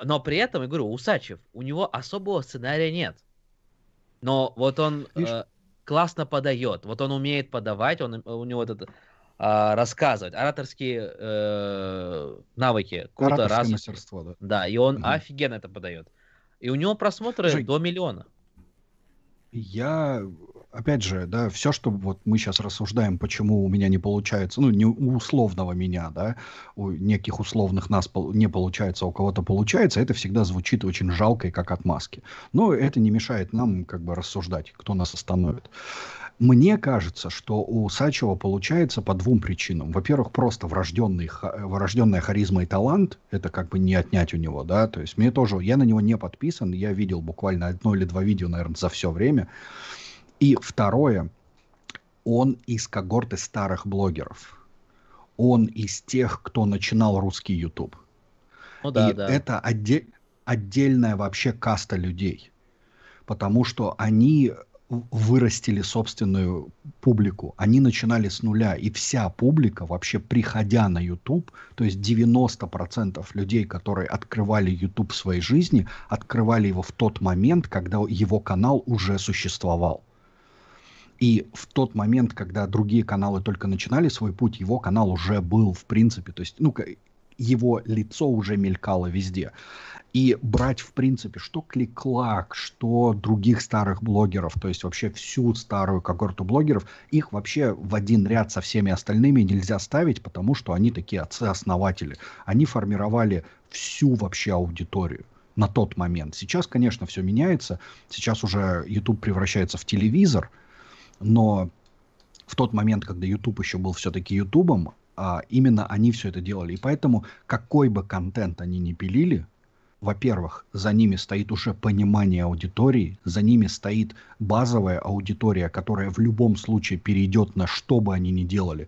Но при этом, я говорю, Усачев, у него особого сценария нет. Но вот он Видишь? э, классно подает. Вот он умеет подавать, он, у него этот а, рассказывать. Ораторские э, навыки круто Ораторское развиты. мастерство, да. Да, и он Мгм. офигенно это подает. И у него просмотры Жень, до миллиона. Я, опять же, да, все, что вот мы сейчас рассуждаем, почему у меня не получается, ну, не у условного меня, да, у неких условных нас не получается, а у кого-то получается, это всегда звучит очень жалко и как отмазки. Но это не мешает нам как бы рассуждать, кто нас остановит. Мне кажется, что у Сачева получается по двум причинам. Во-первых, просто врожденный, э, врожденная харизма и талант. Это как бы не отнять у него, да. То есть мне тоже, я на него не подписан. Я видел буквально одно или два видео, наверное, за все время. И второе, он из когорты старых блогеров. Он из тех, кто начинал русский YouTube. Ну да, и да. это отде- отдельная вообще каста людей. Потому что они вырастили собственную публику. Они начинали с нуля. И вся публика, вообще приходя на YouTube, то есть 90% людей, которые открывали YouTube в своей жизни, открывали его в тот момент, когда его канал уже существовал. И в тот момент, когда другие каналы только начинали свой путь, его канал уже был, в принципе, то есть, ну, его лицо уже мелькало везде. И брать, в принципе, что Клик-Клак, что других старых блогеров, то есть вообще всю старую когорту блогеров, их вообще в один ряд со всеми остальными нельзя ставить, потому что они такие отцы-основатели. Они формировали всю вообще аудиторию на тот момент. Сейчас, конечно, все меняется. Сейчас уже YouTube превращается в телевизор, но в тот момент, когда YouTube еще был все-таки Ютубом, а, именно они все это делали. И поэтому какой бы контент они ни пилили, во-первых, за ними стоит уже понимание аудитории, за ними стоит базовая аудитория, которая в любом случае перейдет на что бы они ни делали.